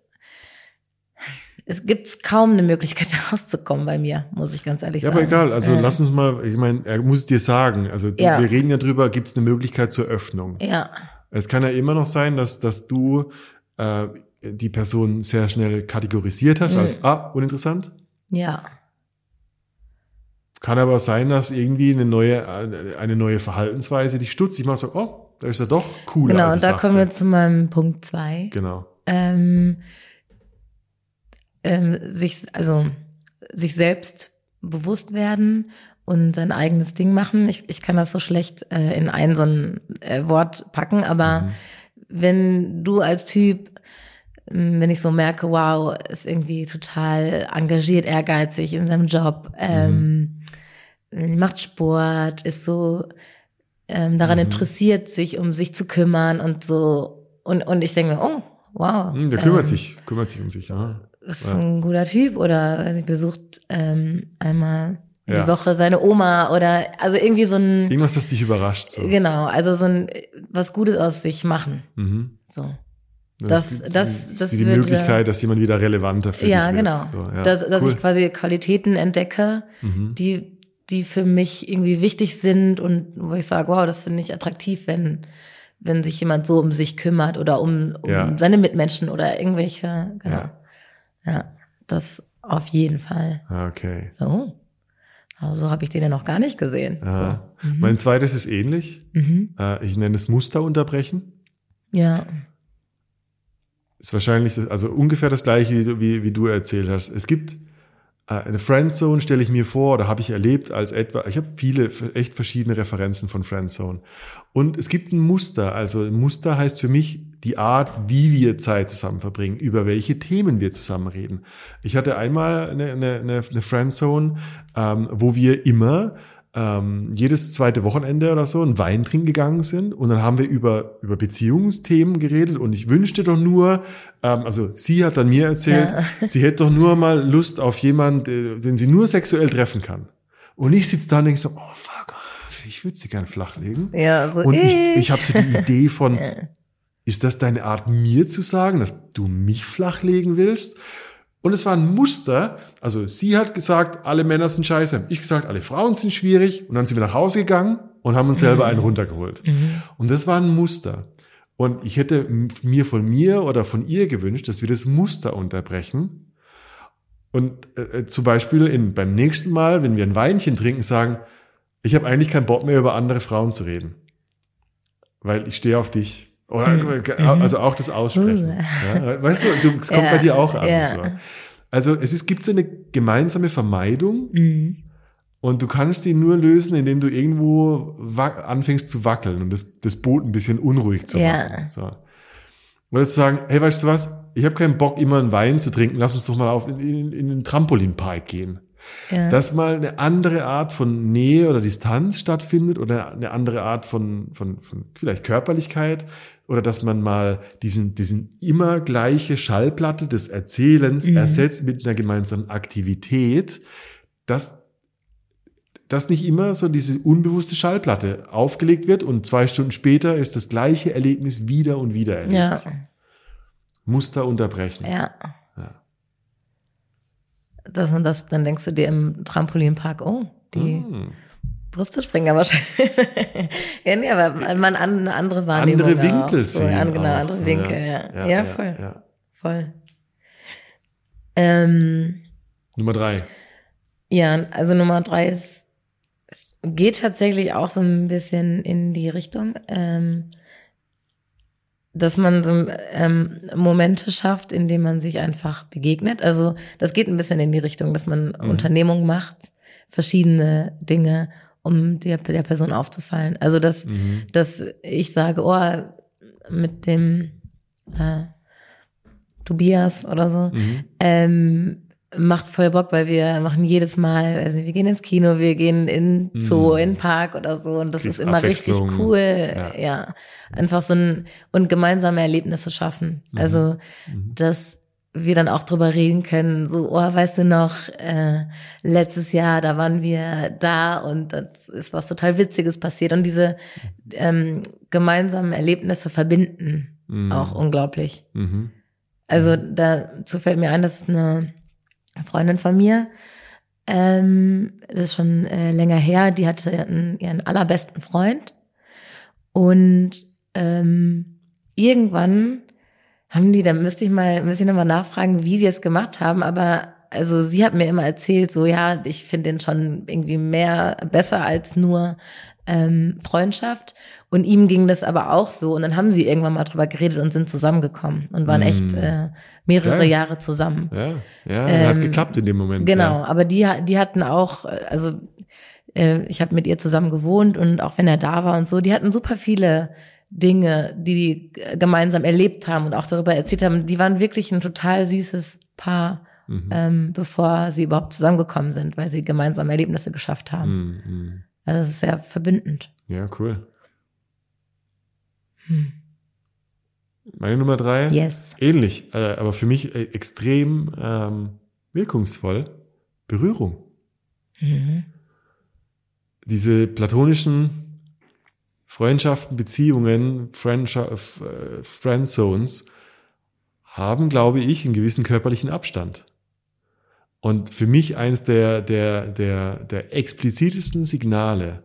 es gibt kaum eine Möglichkeit, <laughs> rauszukommen bei mir, muss ich ganz ehrlich Ja, sagen. aber egal. Also Äh, lass uns mal, ich meine, er muss es dir sagen. Also du, Ja. wir reden ja drüber, gibt es eine Möglichkeit zur Öffnung. Ja, Es kann ja immer noch sein, dass, dass du äh, die Person sehr schnell kategorisiert hast Mhm. als ah, uninteressant. ja. Kann aber sein, dass irgendwie eine neue, eine neue Verhaltensweise dich stutzt. Ich mach so, oh, da ist er doch cooler. Genau, und da dachte. kommen wir zu meinem Punkt zwei. Genau. ähm, ähm, sich, also sich selbst bewusst werden und sein eigenes Ding machen. Ich, ich kann das so schlecht äh, in ein so ein äh, Wort packen, aber Mhm. wenn du als Typ, ähm, wenn ich so merke, wow, ist irgendwie total engagiert, ehrgeizig in seinem Job, ähm, macht Sport, ist so ähm, daran Mhm. interessiert, sich um sich zu kümmern und so. Und, und ich denke mir, oh, wow. Hm, der kümmert ähm, sich, kümmert sich um sich, ja. Ist Ja. ein guter Typ oder weiß nicht, besucht ähm, einmal Ja. die Woche seine Oma oder also irgendwie so ein Irgendwas, das dich überrascht. So. genau, also so ein was Gutes aus sich machen. Mhm. So. Das, Das- das- die, das die würde- Möglichkeit, dass jemand wieder relevanter für Ja, dich wird. genau. So, ja. dass dass cool. ich quasi Qualitäten entdecke, Mhm. die, die für mich irgendwie wichtig sind und wo ich sage, wow, das finde ich attraktiv, wenn, wenn sich jemand so um sich kümmert oder um, um Ja. seine Mitmenschen oder irgendwelche, genau. Ja. Ja. das auf jeden Fall. Ah, Okay. So. Aber so habe ich den ja noch gar nicht gesehen. So. Mhm. Mein zweites ist ähnlich. Mhm. Äh, ich nenne es Muster unterbrechen. Ja. Ist wahrscheinlich das, also ungefähr das gleiche, wie, du- wie, wie du erzählt hast. Es gibt äh, eine Friendzone, stelle ich mir vor, oder habe ich erlebt als etwa, ich habe viele echt verschiedene Referenzen von Friendzone. Und es gibt ein Muster. Also ein Muster heißt für mich die Art, wie wir Zeit zusammen verbringen, über welche Themen wir zusammen reden. Ich hatte einmal eine, eine, eine, Friendzone, ähm, wo wir immer ähm, jedes zweite Wochenende oder so einen Wein trinken gegangen sind und dann haben wir über, über Beziehungsthemen geredet und ich wünschte doch nur, ähm, also sie hat dann mir erzählt, <laughs> sie hätte doch nur mal Lust auf jemanden, äh, den sie nur sexuell treffen kann. Und ich sitze da und denke so, oh fuck, ich würde sie gern flachlegen. Ja, so Und ich, ich. ich habe so die Idee von, <laughs> Ja. Ist das deine Art, mir zu sagen, dass du mich flachlegen willst? Und es war ein Muster. Also sie hat gesagt, alle Männer sind scheiße. Ich gesagt, alle Frauen sind schwierig. Und dann sind wir nach Hause gegangen und haben uns selber einen runtergeholt. Mhm. Und das war ein Muster. Und ich hätte mir von mir oder von ihr gewünscht, dass wir das Muster unterbrechen. Und äh, äh, zum Beispiel in, beim nächsten Mal, wenn wir ein Weinchen trinken, sagen, ich habe eigentlich keinen Bock mehr über andere Frauen zu reden. Weil ich stehe auf dich. Oder Mhm. also auch das Aussprechen. <laughs> Ja, weißt du, es kommt Ja, bei dir auch an. ja. So. Also es ist, gibt so eine gemeinsame Vermeidung Mhm. und du kannst die nur lösen, indem du irgendwo anfängst zu wackeln und das, das Boot ein bisschen unruhig zu machen. So. Oder zu sagen, hey, weißt du was, ich habe keinen Bock, immer einen Wein zu trinken, lass uns doch mal auf in, in, in den Trampolinpark gehen. Ja. Dass mal eine andere Art von Nähe oder Distanz stattfindet oder eine andere Art von, von, von vielleicht Körperlichkeit oder dass man mal diesen, diesen immer gleiche Schallplatte des Erzählens Mhm. ersetzt mit einer gemeinsamen Aktivität, dass dass nicht immer so diese unbewusste Schallplatte aufgelegt wird und zwei Stunden später ist das gleiche Erlebnis wieder und wieder erlebt. ja. Muster unterbrechen. Ja. Ja. Dass man das, dann denkst du dir im Trampolinpark, oh, die Hm. Brüste springen aber schön. <laughs> ja, nee, aber man an, eine andere Wahrnehmung. Andere. Winkel so, sehen. an, genau, auch. andere So, Winkel, ja. Ja, voll. ja. Voll. Ähm, Nummer drei. ja, also Nummer drei ist, geht tatsächlich auch so ein bisschen in die Richtung. Ähm, dass man so ähm, Momente schafft, in denen man sich einfach begegnet. Also das geht ein bisschen in die Richtung, dass man Mhm. Unternehmungen macht, verschiedene Dinge, um der, der Person aufzufallen. Also dass, Mhm. dass ich sage, oh, mit dem äh, Tobias oder so, Mhm. ähm, macht voll Bock, weil wir machen jedes Mal, also wir gehen ins Kino, wir gehen in Zoo, Mhm. in den Park oder so und das Kriegst ist immer richtig cool. Ja. Ja. einfach so ein und gemeinsame Erlebnisse schaffen. Mhm. Also, Mhm. Wir dann auch drüber reden können, so, oh, weißt du noch, äh, letztes Jahr, da waren wir da und das ist was total Witziges passiert und diese ähm, gemeinsamen Erlebnisse verbinden Mhm. auch unglaublich. Mhm. Also dazu fällt mir ein, dass eine Freundin von mir, ähm, das ist schon äh, länger her, die hatte einen, ihren allerbesten Freund und ähm, irgendwann haben die, da müsste ich mal, müsste ich nochmal nachfragen, wie die es gemacht haben, aber also sie hat mir immer erzählt, so ja, ich finde den schon irgendwie mehr besser als nur ähm, Freundschaft. Und ihm ging das aber auch so. Und dann haben sie irgendwann mal drüber geredet und sind zusammengekommen und waren echt Mm. äh, mehrere Geil. Jahre zusammen. Ja, ja, hat Ähm, geklappt in dem Moment. Genau, Ja. aber die, die hatten auch, äh, also äh, ich habe mit ihr zusammen gewohnt und auch wenn er da war und so, die hatten super viele Dinge, die die äh, gemeinsam erlebt haben und auch darüber erzählt haben. Die waren wirklich ein total süßes Paar, Mhm. ähm, bevor sie überhaupt zusammengekommen sind, weil sie gemeinsam Erlebnisse geschafft haben. Mhm. Mhm. Also es ist sehr verbindend. Ja, cool. Hm. Meine Nummer drei. Yes. Ähnlich, äh, aber für mich äh, extrem ähm, wirkungsvoll. Berührung. Mhm. Diese platonischen Freundschaften, Beziehungen, Friendscha- f- äh, Friendzones haben, glaube ich, einen gewissen körperlichen Abstand. Und für mich eines der, der, der, der explizitesten Signale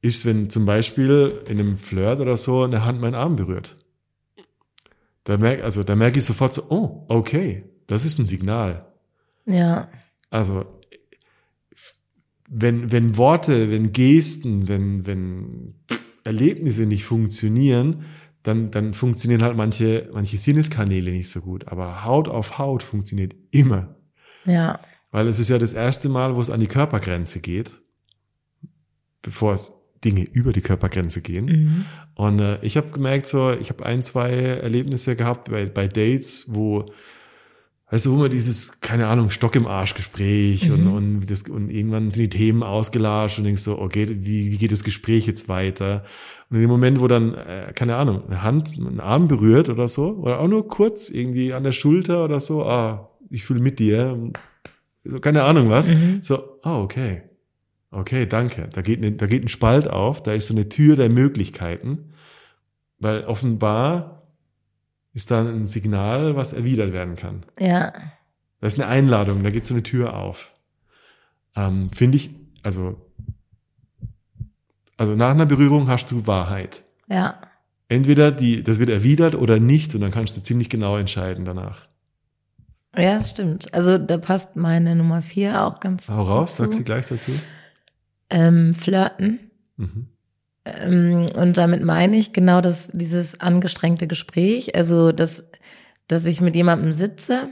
ist, wenn zum Beispiel in einem Flirt oder so eine Hand meinen Arm berührt. Da merke, also da merke ich sofort so, oh, okay, das ist ein Signal. Ja. Also wenn, wenn Worte, wenn Gesten, wenn, wenn Erlebnisse nicht funktionieren, dann, dann funktionieren halt manche, manche Sinneskanäle nicht so gut. Aber Haut auf Haut funktioniert immer. Ja. Weil es ist ja das erste Mal, wo es an die Körpergrenze geht, bevor es Dinge über die Körpergrenze gehen. Mhm. Und äh, ich habe gemerkt, so, ich habe ein, zwei Erlebnisse gehabt bei, bei Dates, wo, weißt du, wo man dieses, keine Ahnung, Stock im Arsch Gespräch und, Mhm. und, das, und irgendwann sind die Themen ausgelarscht und denkst so, okay, wie, wie geht das Gespräch jetzt weiter? Und in dem Moment, wo dann, äh, keine Ahnung, eine Hand, einen Arm berührt oder so, oder auch nur kurz irgendwie an der Schulter oder so, ah, ich fühle mit dir, so, keine Ahnung was, Mhm. so, ah, okay. Okay, danke. Da geht, ne, da geht ein Spalt auf, da ist so eine Tür der Möglichkeiten, weil offenbar ist da ein Signal, was erwidert werden kann. Ja. Da ist eine Einladung, da geht so eine Tür auf. Ähm, Finde ich, also, also nach einer Berührung hast du Wahrheit. Ja. Entweder die, das wird erwidert oder nicht und dann kannst du ziemlich genau entscheiden danach. Ja, stimmt. Also da passt meine Nummer vier auch ganz Hau raus, gut sag sie gleich dazu. Ähm, flirten. Mhm. Ähm, und damit meine ich genau das, dieses angestrengte Gespräch. Also, dass, dass ich mit jemandem sitze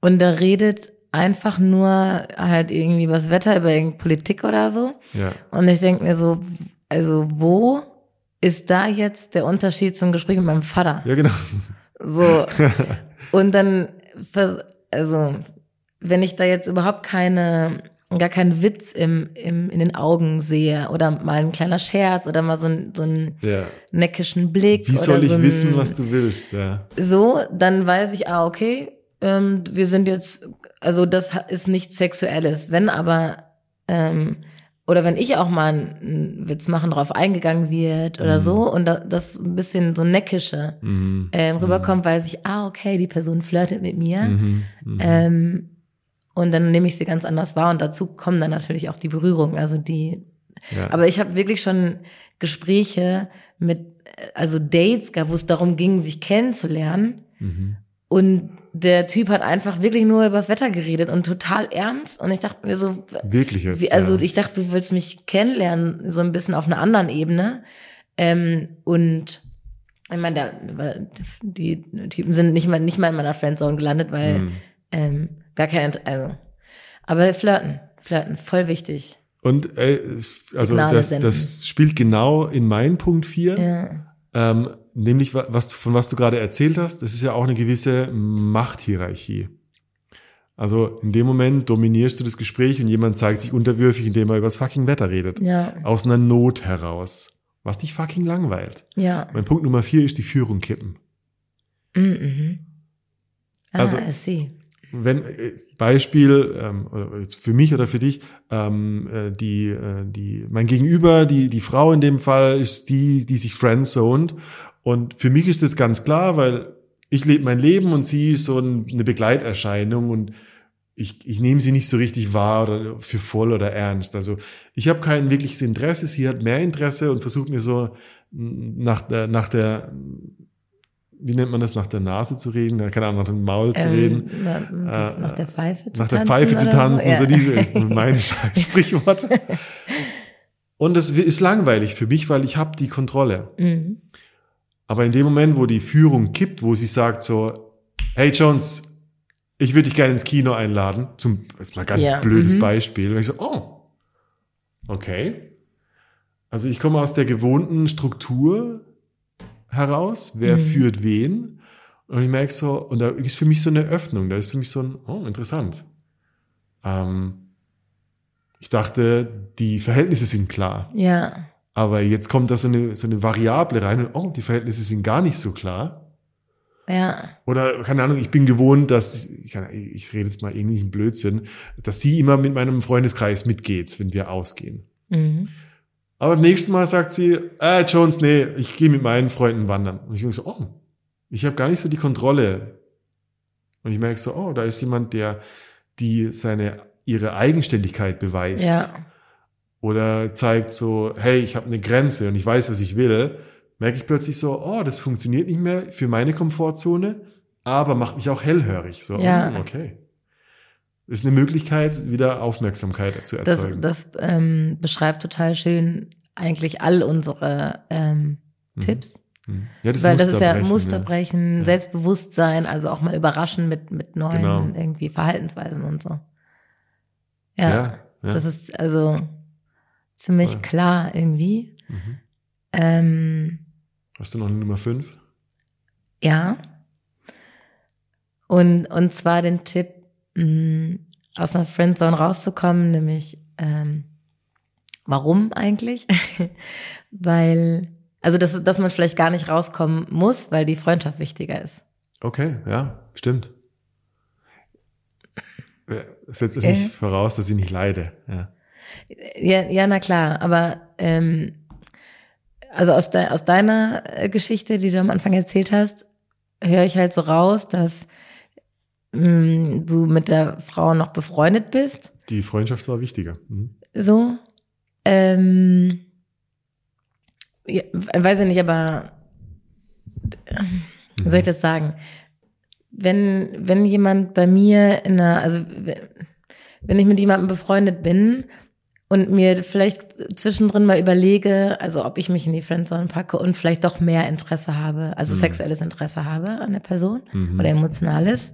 und der redet einfach nur halt irgendwie über das Wetter, über irgendeine Politik oder so. Ja. Und ich denke mir so, also wo ist da jetzt der Unterschied zum Gespräch mit meinem Vater? Ja, genau. So. Und dann, also, wenn ich da jetzt überhaupt keine, gar keinen Witz im, im, in den Augen sehe oder mal ein kleiner Scherz oder mal so, ein, so einen ja. neckischen Blick. Wie soll ich so ein, wissen, was du willst? Ja. So, dann weiß ich, ah, okay, ähm, wir sind jetzt, also das ist nichts Sexuelles. Wenn aber, ähm, oder wenn ich auch mal einen Witz machen, drauf eingegangen wird oder Mhm. so und da, das ein bisschen so neckische Mhm. ähm, rüberkommt, weiß ich, ah, okay, die Person flirtet mit mir. Mhm. Mhm. Ähm, und dann nehme ich sie ganz anders wahr und dazu kommen dann natürlich auch die Berührungen, also die. ja. Aber ich habe wirklich schon Gespräche mit, also Dates, wo es darum ging, sich kennenzulernen. mhm. Und der Typ hat einfach wirklich nur über das Wetter geredet und total ernst. Und ich dachte mir so, Wirklich jetzt. wie, also ja. ich dachte, du willst mich kennenlernen, so ein bisschen auf einer anderen Ebene. Ähm, und Ich meine, der, die Typen sind nicht mal, nicht mal in meiner Friendzone gelandet, weil Hm. ähm, gar kein, also, aber flirten, flirten, voll wichtig. Und äh, also Signale das, senden. das spielt genau in meinen Punkt 4. Ja, Ähm, nämlich, wa- was, von was du gerade erzählt hast, das ist ja auch eine gewisse Machthierarchie. Also in dem Moment dominierst du das Gespräch und jemand zeigt sich unterwürfig, indem er über das fucking Wetter redet. ja, Aus einer Not heraus. Was dich fucking langweilt. ja. Mein Punkt Nummer vier ist die Führung kippen. Mhm. mhm. Ah, Also- I see. Wenn äh, Beispiel ähm, für mich oder für dich ähm, äh, die äh, die mein Gegenüber die die Frau in dem Fall ist die die sich friendzoned und für mich ist das ganz klar weil ich lebe mein Leben und sie ist so ein, eine Begleiterscheinung und ich, ich nehme sie nicht so richtig wahr oder für voll oder ernst. Also ich habe kein wirkliches Interesse, sie hat mehr Interesse und versucht mir so nach der, nach der, wie nennt man das, nach der Nase zu reden, keine Ahnung, nach dem Maul zu reden. Ähm, na, Äh, nach der Pfeife zu nach der tanzen Pfeife zu tanzen, so, Ja. diese <laughs> meine scheiß Sprichworte. Und es ist langweilig für mich, weil ich habe die Kontrolle. Mhm. Aber in dem Moment, wo die Führung kippt, wo sie sagt so, hey Jones, ich würde dich gerne ins Kino einladen, zum jetzt mal ganz Ja, blödes mhm. Beispiel, und ich so, oh, okay. Also ich komme aus der gewohnten Struktur heraus, wer Mhm. führt wen. Und ich merke so, und da ist für mich so eine Öffnung, da ist für mich so ein, oh, interessant. Ähm, ich dachte, die Verhältnisse sind klar. Ja, Aber jetzt kommt da so eine, so eine Variable rein und oh, die Verhältnisse sind gar nicht so klar. ja, Oder, keine Ahnung, ich bin gewohnt, dass, ich, ich rede jetzt mal irgendwie einen Blödsinn, dass sie immer mit meinem Freundeskreis mitgeht, wenn wir ausgehen. mhm. Aber beim nächsten Mal sagt sie, äh, Jones, nee, ich gehe mit meinen Freunden wandern. Und ich denke so, oh, ich habe gar nicht so die Kontrolle. Und ich merke so, oh, da ist jemand, der die seine ihre Eigenständigkeit beweist. ja, oder zeigt so, hey, ich habe eine Grenze und ich weiß, was ich will, merke ich plötzlich so, oh, das funktioniert nicht mehr für meine Komfortzone, aber macht mich auch hellhörig. So, Ja. hm, okay. Ist eine Möglichkeit, wieder Aufmerksamkeit zu das, erzeugen. das ähm, beschreibt total schön eigentlich all unsere ähm, Mhm. Tipps. Hm. Ja, das Weil das ist ja Musterbrechen, Ja. Selbstbewusstsein, also auch mal überraschen mit, mit neuen Genau. irgendwie Verhaltensweisen und so. Ja, Ja, ja. das ist also ziemlich Voll. klar irgendwie. Mhm. Ähm, Hast du noch eine Nummer fünf? ja. Und, und zwar den Tipp, mh, aus einer Friendzone rauszukommen, nämlich ähm, warum eigentlich? <laughs> weil, also dass, dass man vielleicht gar nicht rauskommen muss, weil die Freundschaft wichtiger ist. Okay, ja, stimmt. Das setzt Äh. nicht voraus, dass ich nicht leide. Ja. Ja, ja, na klar, aber ähm, also aus, de aus deiner äh, Geschichte, die du am Anfang erzählt hast, höre ich halt so raus, dass mh, du mit der Frau noch befreundet bist, Die Freundschaft war wichtiger. Mhm. so. Ähm, ja, weiß ich nicht, aber wie soll ich das sagen? Wenn, wenn jemand bei mir in einer, also wenn ich mit jemandem befreundet bin und mir vielleicht zwischendrin mal überlege, also ob ich mich in die Friendzone packe und vielleicht doch mehr Interesse habe, also Mhm. sexuelles Interesse habe an der Person Mhm. oder emotionales,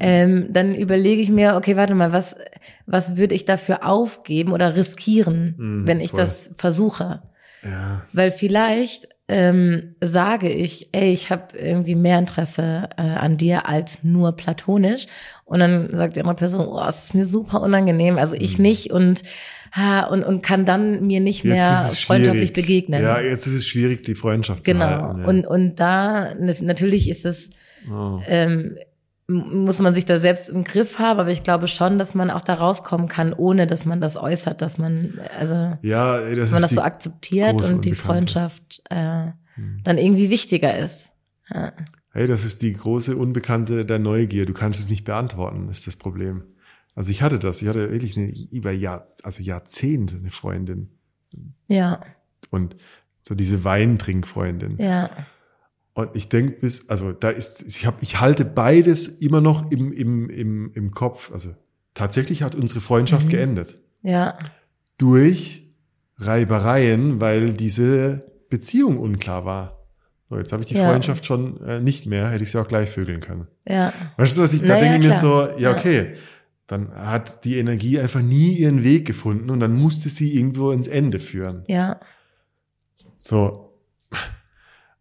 ähm, dann überlege ich mir, okay, warte mal, was, was würde ich dafür aufgeben oder riskieren, Mhm, wenn ich voll. das versuche? Ja. Weil vielleicht ähm, sage ich, ey, ich habe irgendwie mehr Interesse äh, an dir als nur platonisch. Und dann sagt die andere Person, oh, es ist mir super unangenehm, also ich Mhm. nicht und, und, und kann dann mir nicht Jetzt mehr freundschaftlich schwierig. begegnen. Ja, jetzt ist es schwierig, die Freundschaft zu genau. halten. Ja. Und, und da, nat- natürlich ist es, oh. ähm, muss man sich da selbst im Griff haben, aber ich glaube schon, dass man auch da rauskommen kann, ohne dass man das äußert, dass man, also, Ja, das dass man das so akzeptiert und die Unbekannte. Freundschaft äh, Hm. dann irgendwie wichtiger ist. Ja. hey, das ist die große Unbekannte der Neugier. Du kannst es nicht beantworten, ist das Problem. Also ich hatte das. Ich hatte wirklich eine, über Jahr, also Jahrzehnte eine Freundin Ja, und so diese Weintrinkfreundin. ja, Und ich denke bis, also da ist, ich habe, ich halte beides immer noch im, im, im, im Kopf. Also tatsächlich hat unsere Freundschaft Mhm. geendet. ja, Durch Reibereien, weil diese Beziehung unklar war. So, jetzt habe ich die Ja. Freundschaft schon äh, nicht mehr, hätte ich sie auch gleich vögeln können. Ja. Weißt du, was ich, da Naja, denke ich mir so, ja, okay, dann hat die Energie einfach nie ihren Weg gefunden und dann musste sie irgendwo ins Ende führen. Ja. So,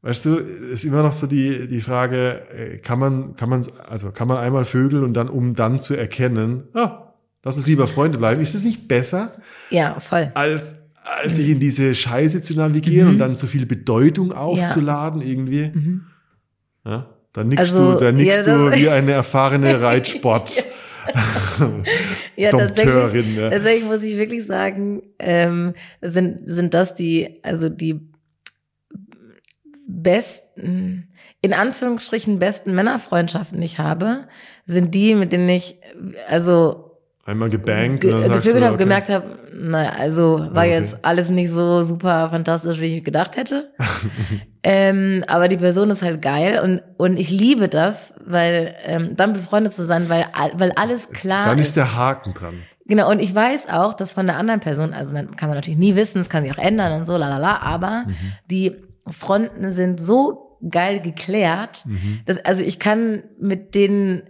weißt du, ist immer noch so die, die Frage, äh, kann man, kann man, also kann man einmal vögeln und dann, um dann zu erkennen, ah, lass uns lieber Freunde bleiben, ist es nicht besser, Ja, voll. als, als sich in diese Scheiße zu navigieren Mhm. und dann so viel Bedeutung aufzuladen irgendwie? Mhm. Ja? Dann nickst Also, du, dann nickst ja, du wie eine erfahrene <laughs> Reitsport. <laughs> Ja, tatsächlich, tatsächlich muss ich wirklich sagen, ähm, sind, sind das die, also die besten, in Anführungsstrichen besten Männerfreundschaften, die ich habe, sind die, mit denen ich, also Einmal gebankt ge und dann gefühlt habe, okay. gemerkt habe, naja, also war Okay. jetzt alles nicht so super fantastisch, wie ich gedacht hätte. <laughs> ähm, aber die Person ist halt geil und, und ich liebe das, weil ähm, dann befreundet zu sein, weil, weil alles klar Dann ist. ist der Haken dran. Genau, und ich weiß auch, dass von der anderen Person, also dann kann man natürlich nie wissen, es kann sich auch ändern und so, lalala, aber Mhm. die Fronten sind so geil geklärt, Mhm. dass, also ich kann mit denen,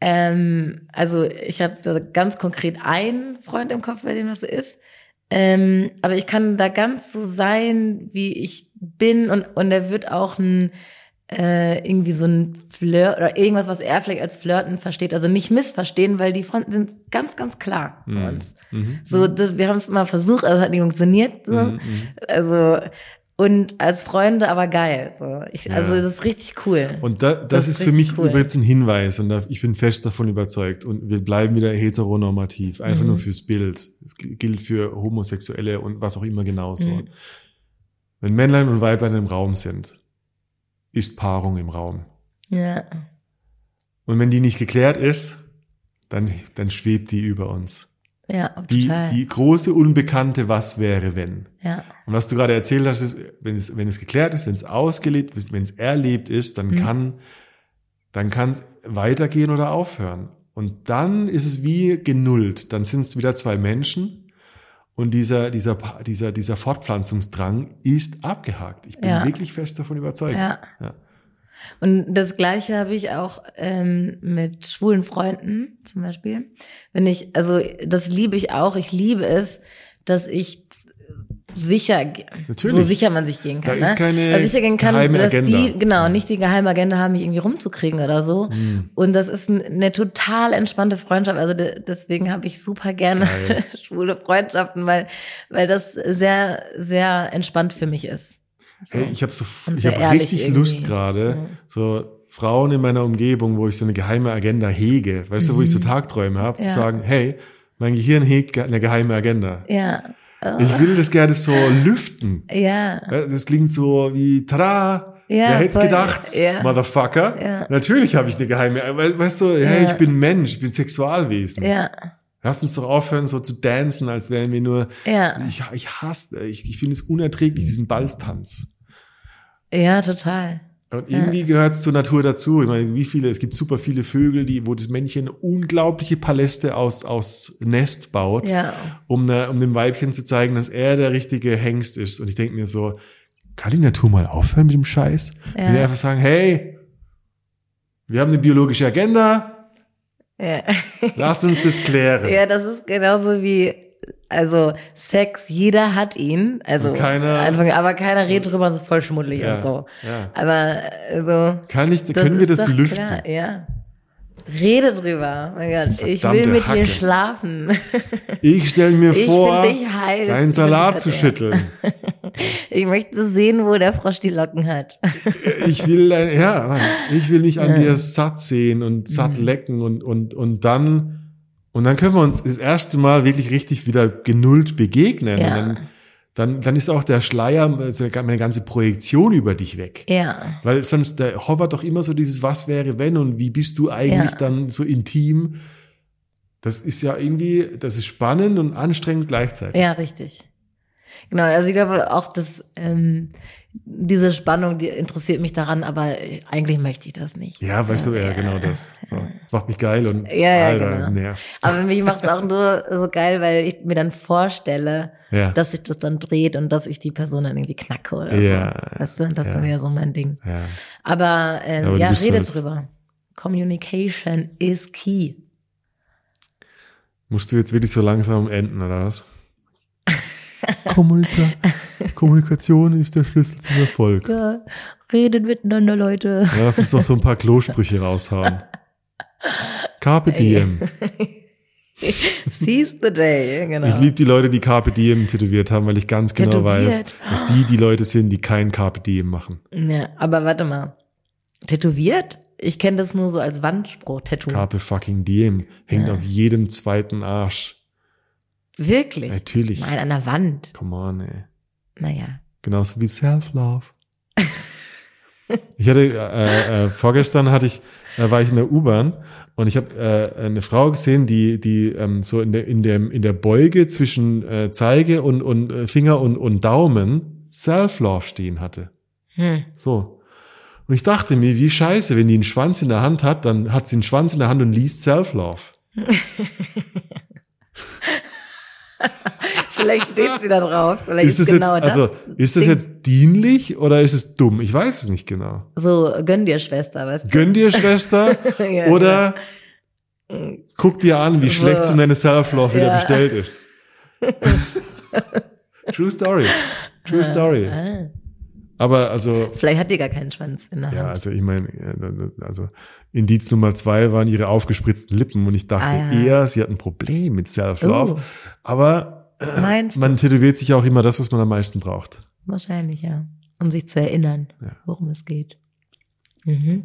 ähm, also ich habe da ganz konkret einen Freund im Kopf, bei dem das so ist, ähm, aber ich kann da ganz so sein, wie ich bin und, und er wird auch ein, äh, irgendwie so ein Flirt oder irgendwas, was er vielleicht als Flirten versteht, also nicht missverstehen, weil die Fronten sind ganz, ganz klar bei Mhm. uns. Mhm. So, das, wir haben es mal versucht, also es hat nicht funktioniert. So. Mhm. Mhm. Also, und als Freunde aber geil. So. Ich, Ja. Also, das ist richtig cool. Und da, das, Das ist ist für mich cool. übrigens ein Hinweis und da, ich bin fest davon überzeugt und wir bleiben wieder heteronormativ, einfach Mhm. nur fürs Bild. Es gilt für Homosexuelle und was auch immer genauso. Mhm. Wenn Männlein und Weiblein im Raum sind, ist Paarung im Raum. ja. Und wenn die nicht geklärt ist, dann, dann schwebt die über uns. Ja, Die, total. die große Unbekannte, was wäre, wenn. ja. Und was du gerade erzählt hast, ist, wenn es, wenn es geklärt ist, wenn es ausgelebt ist, wenn es erlebt ist, dann Mhm. kann, dann kann es weitergehen oder aufhören. Und dann ist es wie genullt. Dann sind es wieder zwei Menschen und dieser, dieser, dieser, dieser Fortpflanzungsdrang ist abgehakt. Ich bin Ja. wirklich fest davon überzeugt. Ja. Ja. Und das Gleiche habe ich auch ähm, mit schwulen Freunden zum Beispiel. Wenn ich, also das liebe ich auch. Ich liebe es, dass ich sicher, Natürlich. so sicher man sich gehen kann. Da ist ne? keine dass sicher gehen kann, geheime dass Agenda. die, genau, nicht die geheime Agenda haben, mich irgendwie rumzukriegen oder so. Hm. Und das ist ein- eine total entspannte Freundschaft. Also de deswegen habe ich super gerne <laughs> schwule Freundschaften, weil, weil das sehr, sehr entspannt für mich ist. So. Hey, ich habe so, Und ich habe richtig irgendwie. Lust gerade, Mhm. so Frauen in meiner Umgebung, wo ich so eine geheime Agenda hege, weißt du, wo ich so Tagträume habe, zu Mhm. Ja. sagen, hey, mein Gehirn hegt eine geheime Agenda. ja. Oh. Ich will das gerne so lüften. ja. Das klingt so wie, tada, Ja, wer hätte gedacht, Ja. Motherfucker. Ja. Natürlich habe ich eine geheime, we- weißt du, hey, Ja. ich bin Mensch, ich bin Sexualwesen. Ja. Lass uns doch aufhören, so zu dancen, als wären wir nur, Ja. ich, ich hasse, ich, ich finde es unerträglich, diesen Balztanz. Ja, total. Und irgendwie gehört es zur Natur dazu. Ich meine, wie viele, es gibt super viele Vögel, die, wo das Männchen unglaubliche Paläste aus, aus Nest baut, Ja. um, ne, um dem Weibchen zu zeigen, dass er der richtige Hengst ist. Und ich denke mir so, kann die Natur mal aufhören mit dem Scheiß? Ja. Wenn wir einfach sagen, hey, wir haben eine biologische Agenda, Ja. lass uns das klären. ja, das ist genauso wie, also Sex, jeder hat ihn. Also Und keiner- Anfang, aber keiner redet drüber, es ist voll schmuddelig Ja, und so. ja. Aber also. Kann ich, können wir das lüften? Klar, ja. Rede drüber. Mein Gott, ich will Verdammte mit Hacke. dir schlafen. Ich stelle mir <laughs> Ich vor, heiß. deinen Salat zu schütteln. <laughs> Ich möchte sehen, wo der Frosch die Locken hat. <laughs> Ich will, ja, ich will mich an Ja. dir satt sehen und satt lecken und, und, und dann, und dann können wir uns das erste Mal wirklich richtig wieder genullt begegnen. Ja. Dann, dann ist auch der Schleier, also meine ganze Projektion über dich weg. Ja. Weil sonst, da hovert doch immer so dieses Was wäre wenn und wie bist du eigentlich Ja. dann so intim. Das ist ja irgendwie, das ist spannend und anstrengend gleichzeitig. Ja, richtig. Genau, also ich glaube auch, dass ähm, diese Spannung, die interessiert mich daran, aber eigentlich möchte ich das nicht. Ja, weißt du, ja, genau das. So, macht mich geil und Ja, ja, Alter, genau. nervt. Aber mich macht es auch nur so geil, weil ich mir dann vorstelle, Ja. dass sich das dann dreht und dass ich die Person dann irgendwie knacke oder Ja, so. Weißt du, das ja. wäre so mein Ding. Ja. Aber, ähm, Aber ja, redet halt- drüber. Communication is key. Musst du jetzt wirklich so langsam enden, oder was? <laughs> Kommunika Kommunikation ist der Schlüssel zum Erfolg. Ja, redet miteinander, Leute. Ja, lass uns doch so ein paar Klosprüche raushauen. Carpe diem. Seize the day, genau. Ich liebe die Leute, die Carpe diem tätowiert haben, weil ich ganz genau weiß, Tätowiert. dass die die Leute sind, die kein Carpe diem machen. Ja, aber warte mal. Tätowiert? Ich kenne das nur so als Wandspruch, Tattoo. Carpe fucking diem hängt Ja. auf jedem zweiten Arsch. Wirklich? Natürlich. Nein, an der Wand. Come on, ey. Naja. Genauso wie Self-Love. <laughs> ich hatte, äh, äh, vorgestern hatte ich, äh, war ich in der U-Bahn und ich habe äh, eine Frau gesehen, die, die ähm, so in der, in der, in der Beuge zwischen äh, Zeige und, und äh, Finger und, und Daumen Self-Love stehen hatte. Hm. So. Und ich dachte mir, wie scheiße, wenn die einen Schwanz in der Hand hat, dann hat sie einen Schwanz in der Hand und liest Self-Love. <laughs> <laughs> Vielleicht steht sie da drauf. Vielleicht Ist ist, das genau jetzt, also, das. ist das Ding. jetzt dienlich oder ist es dumm? Ich weiß es nicht genau. So, gönn dir, Schwester, weißt du? Gönn dir, Schwester, <laughs> Ja, oder guck dir an, wie schlecht So. so deine Self-Love wieder Ja. bestellt ist. <laughs> True Story. True Story. Aber also, Vielleicht hat die gar keinen Schwanz in der ja, Hand. also ich meine, äh, also Indiz Nummer zwei waren ihre aufgespritzten Lippen und ich dachte Ah, ja. eher, sie hat ein Problem mit Self-Love. Uh. Aber äh, man tätowiert sich auch immer das, was man am meisten braucht. Wahrscheinlich, ja. Um sich zu erinnern, Ja. worum es geht. Mhm.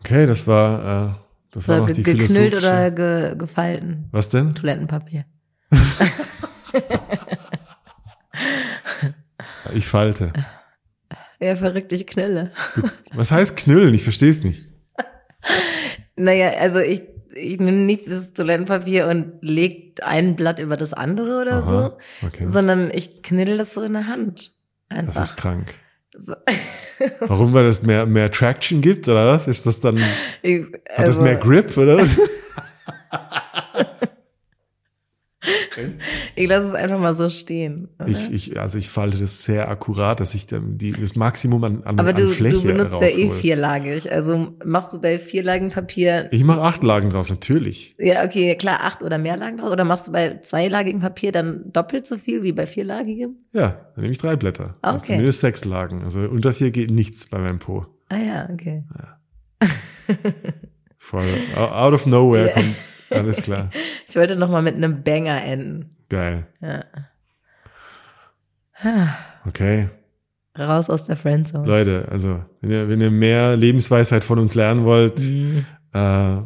Okay, das war, äh, das war So, noch ge die geknüllt oder ge gefalten? Was denn? Toilettenpapier. <laughs> <laughs> Ich falte. Ja, verrückt, ich knülle. Was heißt knüllen? Ich verstehe es nicht. Naja, also ich, ich nehme nicht das Toilettenpapier und leg ein Blatt über das andere oder Aha, okay. so, sondern ich kniddel das so in der Hand. Das Einfach. ist krank. So. <laughs> Warum, weil es mehr, mehr Traction gibt, oder was? Ist das dann, Ich, hat das also, mehr Grip, oder was? <laughs> Ich lasse es einfach mal so stehen. Oder? Ich, ich, also ich falte das sehr akkurat, dass ich dann die, das Maximum an, an, Aber an du, Fläche du benutzt ja eh raushol. vierlagig. Also machst du bei vierlagigen Papier, Ich mache acht Lagen draus, natürlich. ja okay, klar, acht oder mehr Lagen draus. Oder machst du bei zweilagigem Papier dann doppelt so viel wie bei vierlagigem? Ja, dann nehme ich drei Blätter. Ah, ist okay. zumindest sechs Lagen. Also unter vier geht nichts bei meinem Po. Ah ja, okay. Voll. Out of nowhere Ja. kommt. <laughs> Alles klar. <laughs> Ich wollte noch mal mit einem Banger enden. Geil. Ja. <sighs> Okay. Raus aus der Friendzone. Leute, also, wenn ihr, wenn ihr mehr Lebensweisheit von uns lernen wollt, Mhm. Äh,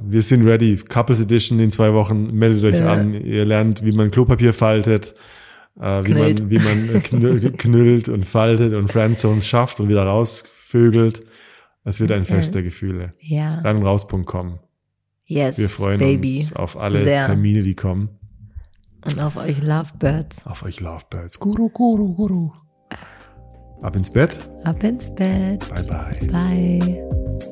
wir sind ready. Couples Edition in zwei Wochen. Meldet euch Ja. an. Ihr lernt, wie man Klopapier faltet, äh, wie man, wie man <laughs> knüllt, knüllt und faltet und Friendzones schafft und wieder rausvögelt. Es wird ein Fest der Gefühle. Ja. Und raus.com. Yes, Wir freuen Baby. uns auf alle Sehr. Termine, die kommen. Und auf euch Lovebirds. Auf euch Lovebirds. Guru, Guru, Guru. Ab ins Bett. Ab ins Bett. Bye, bye. Bye.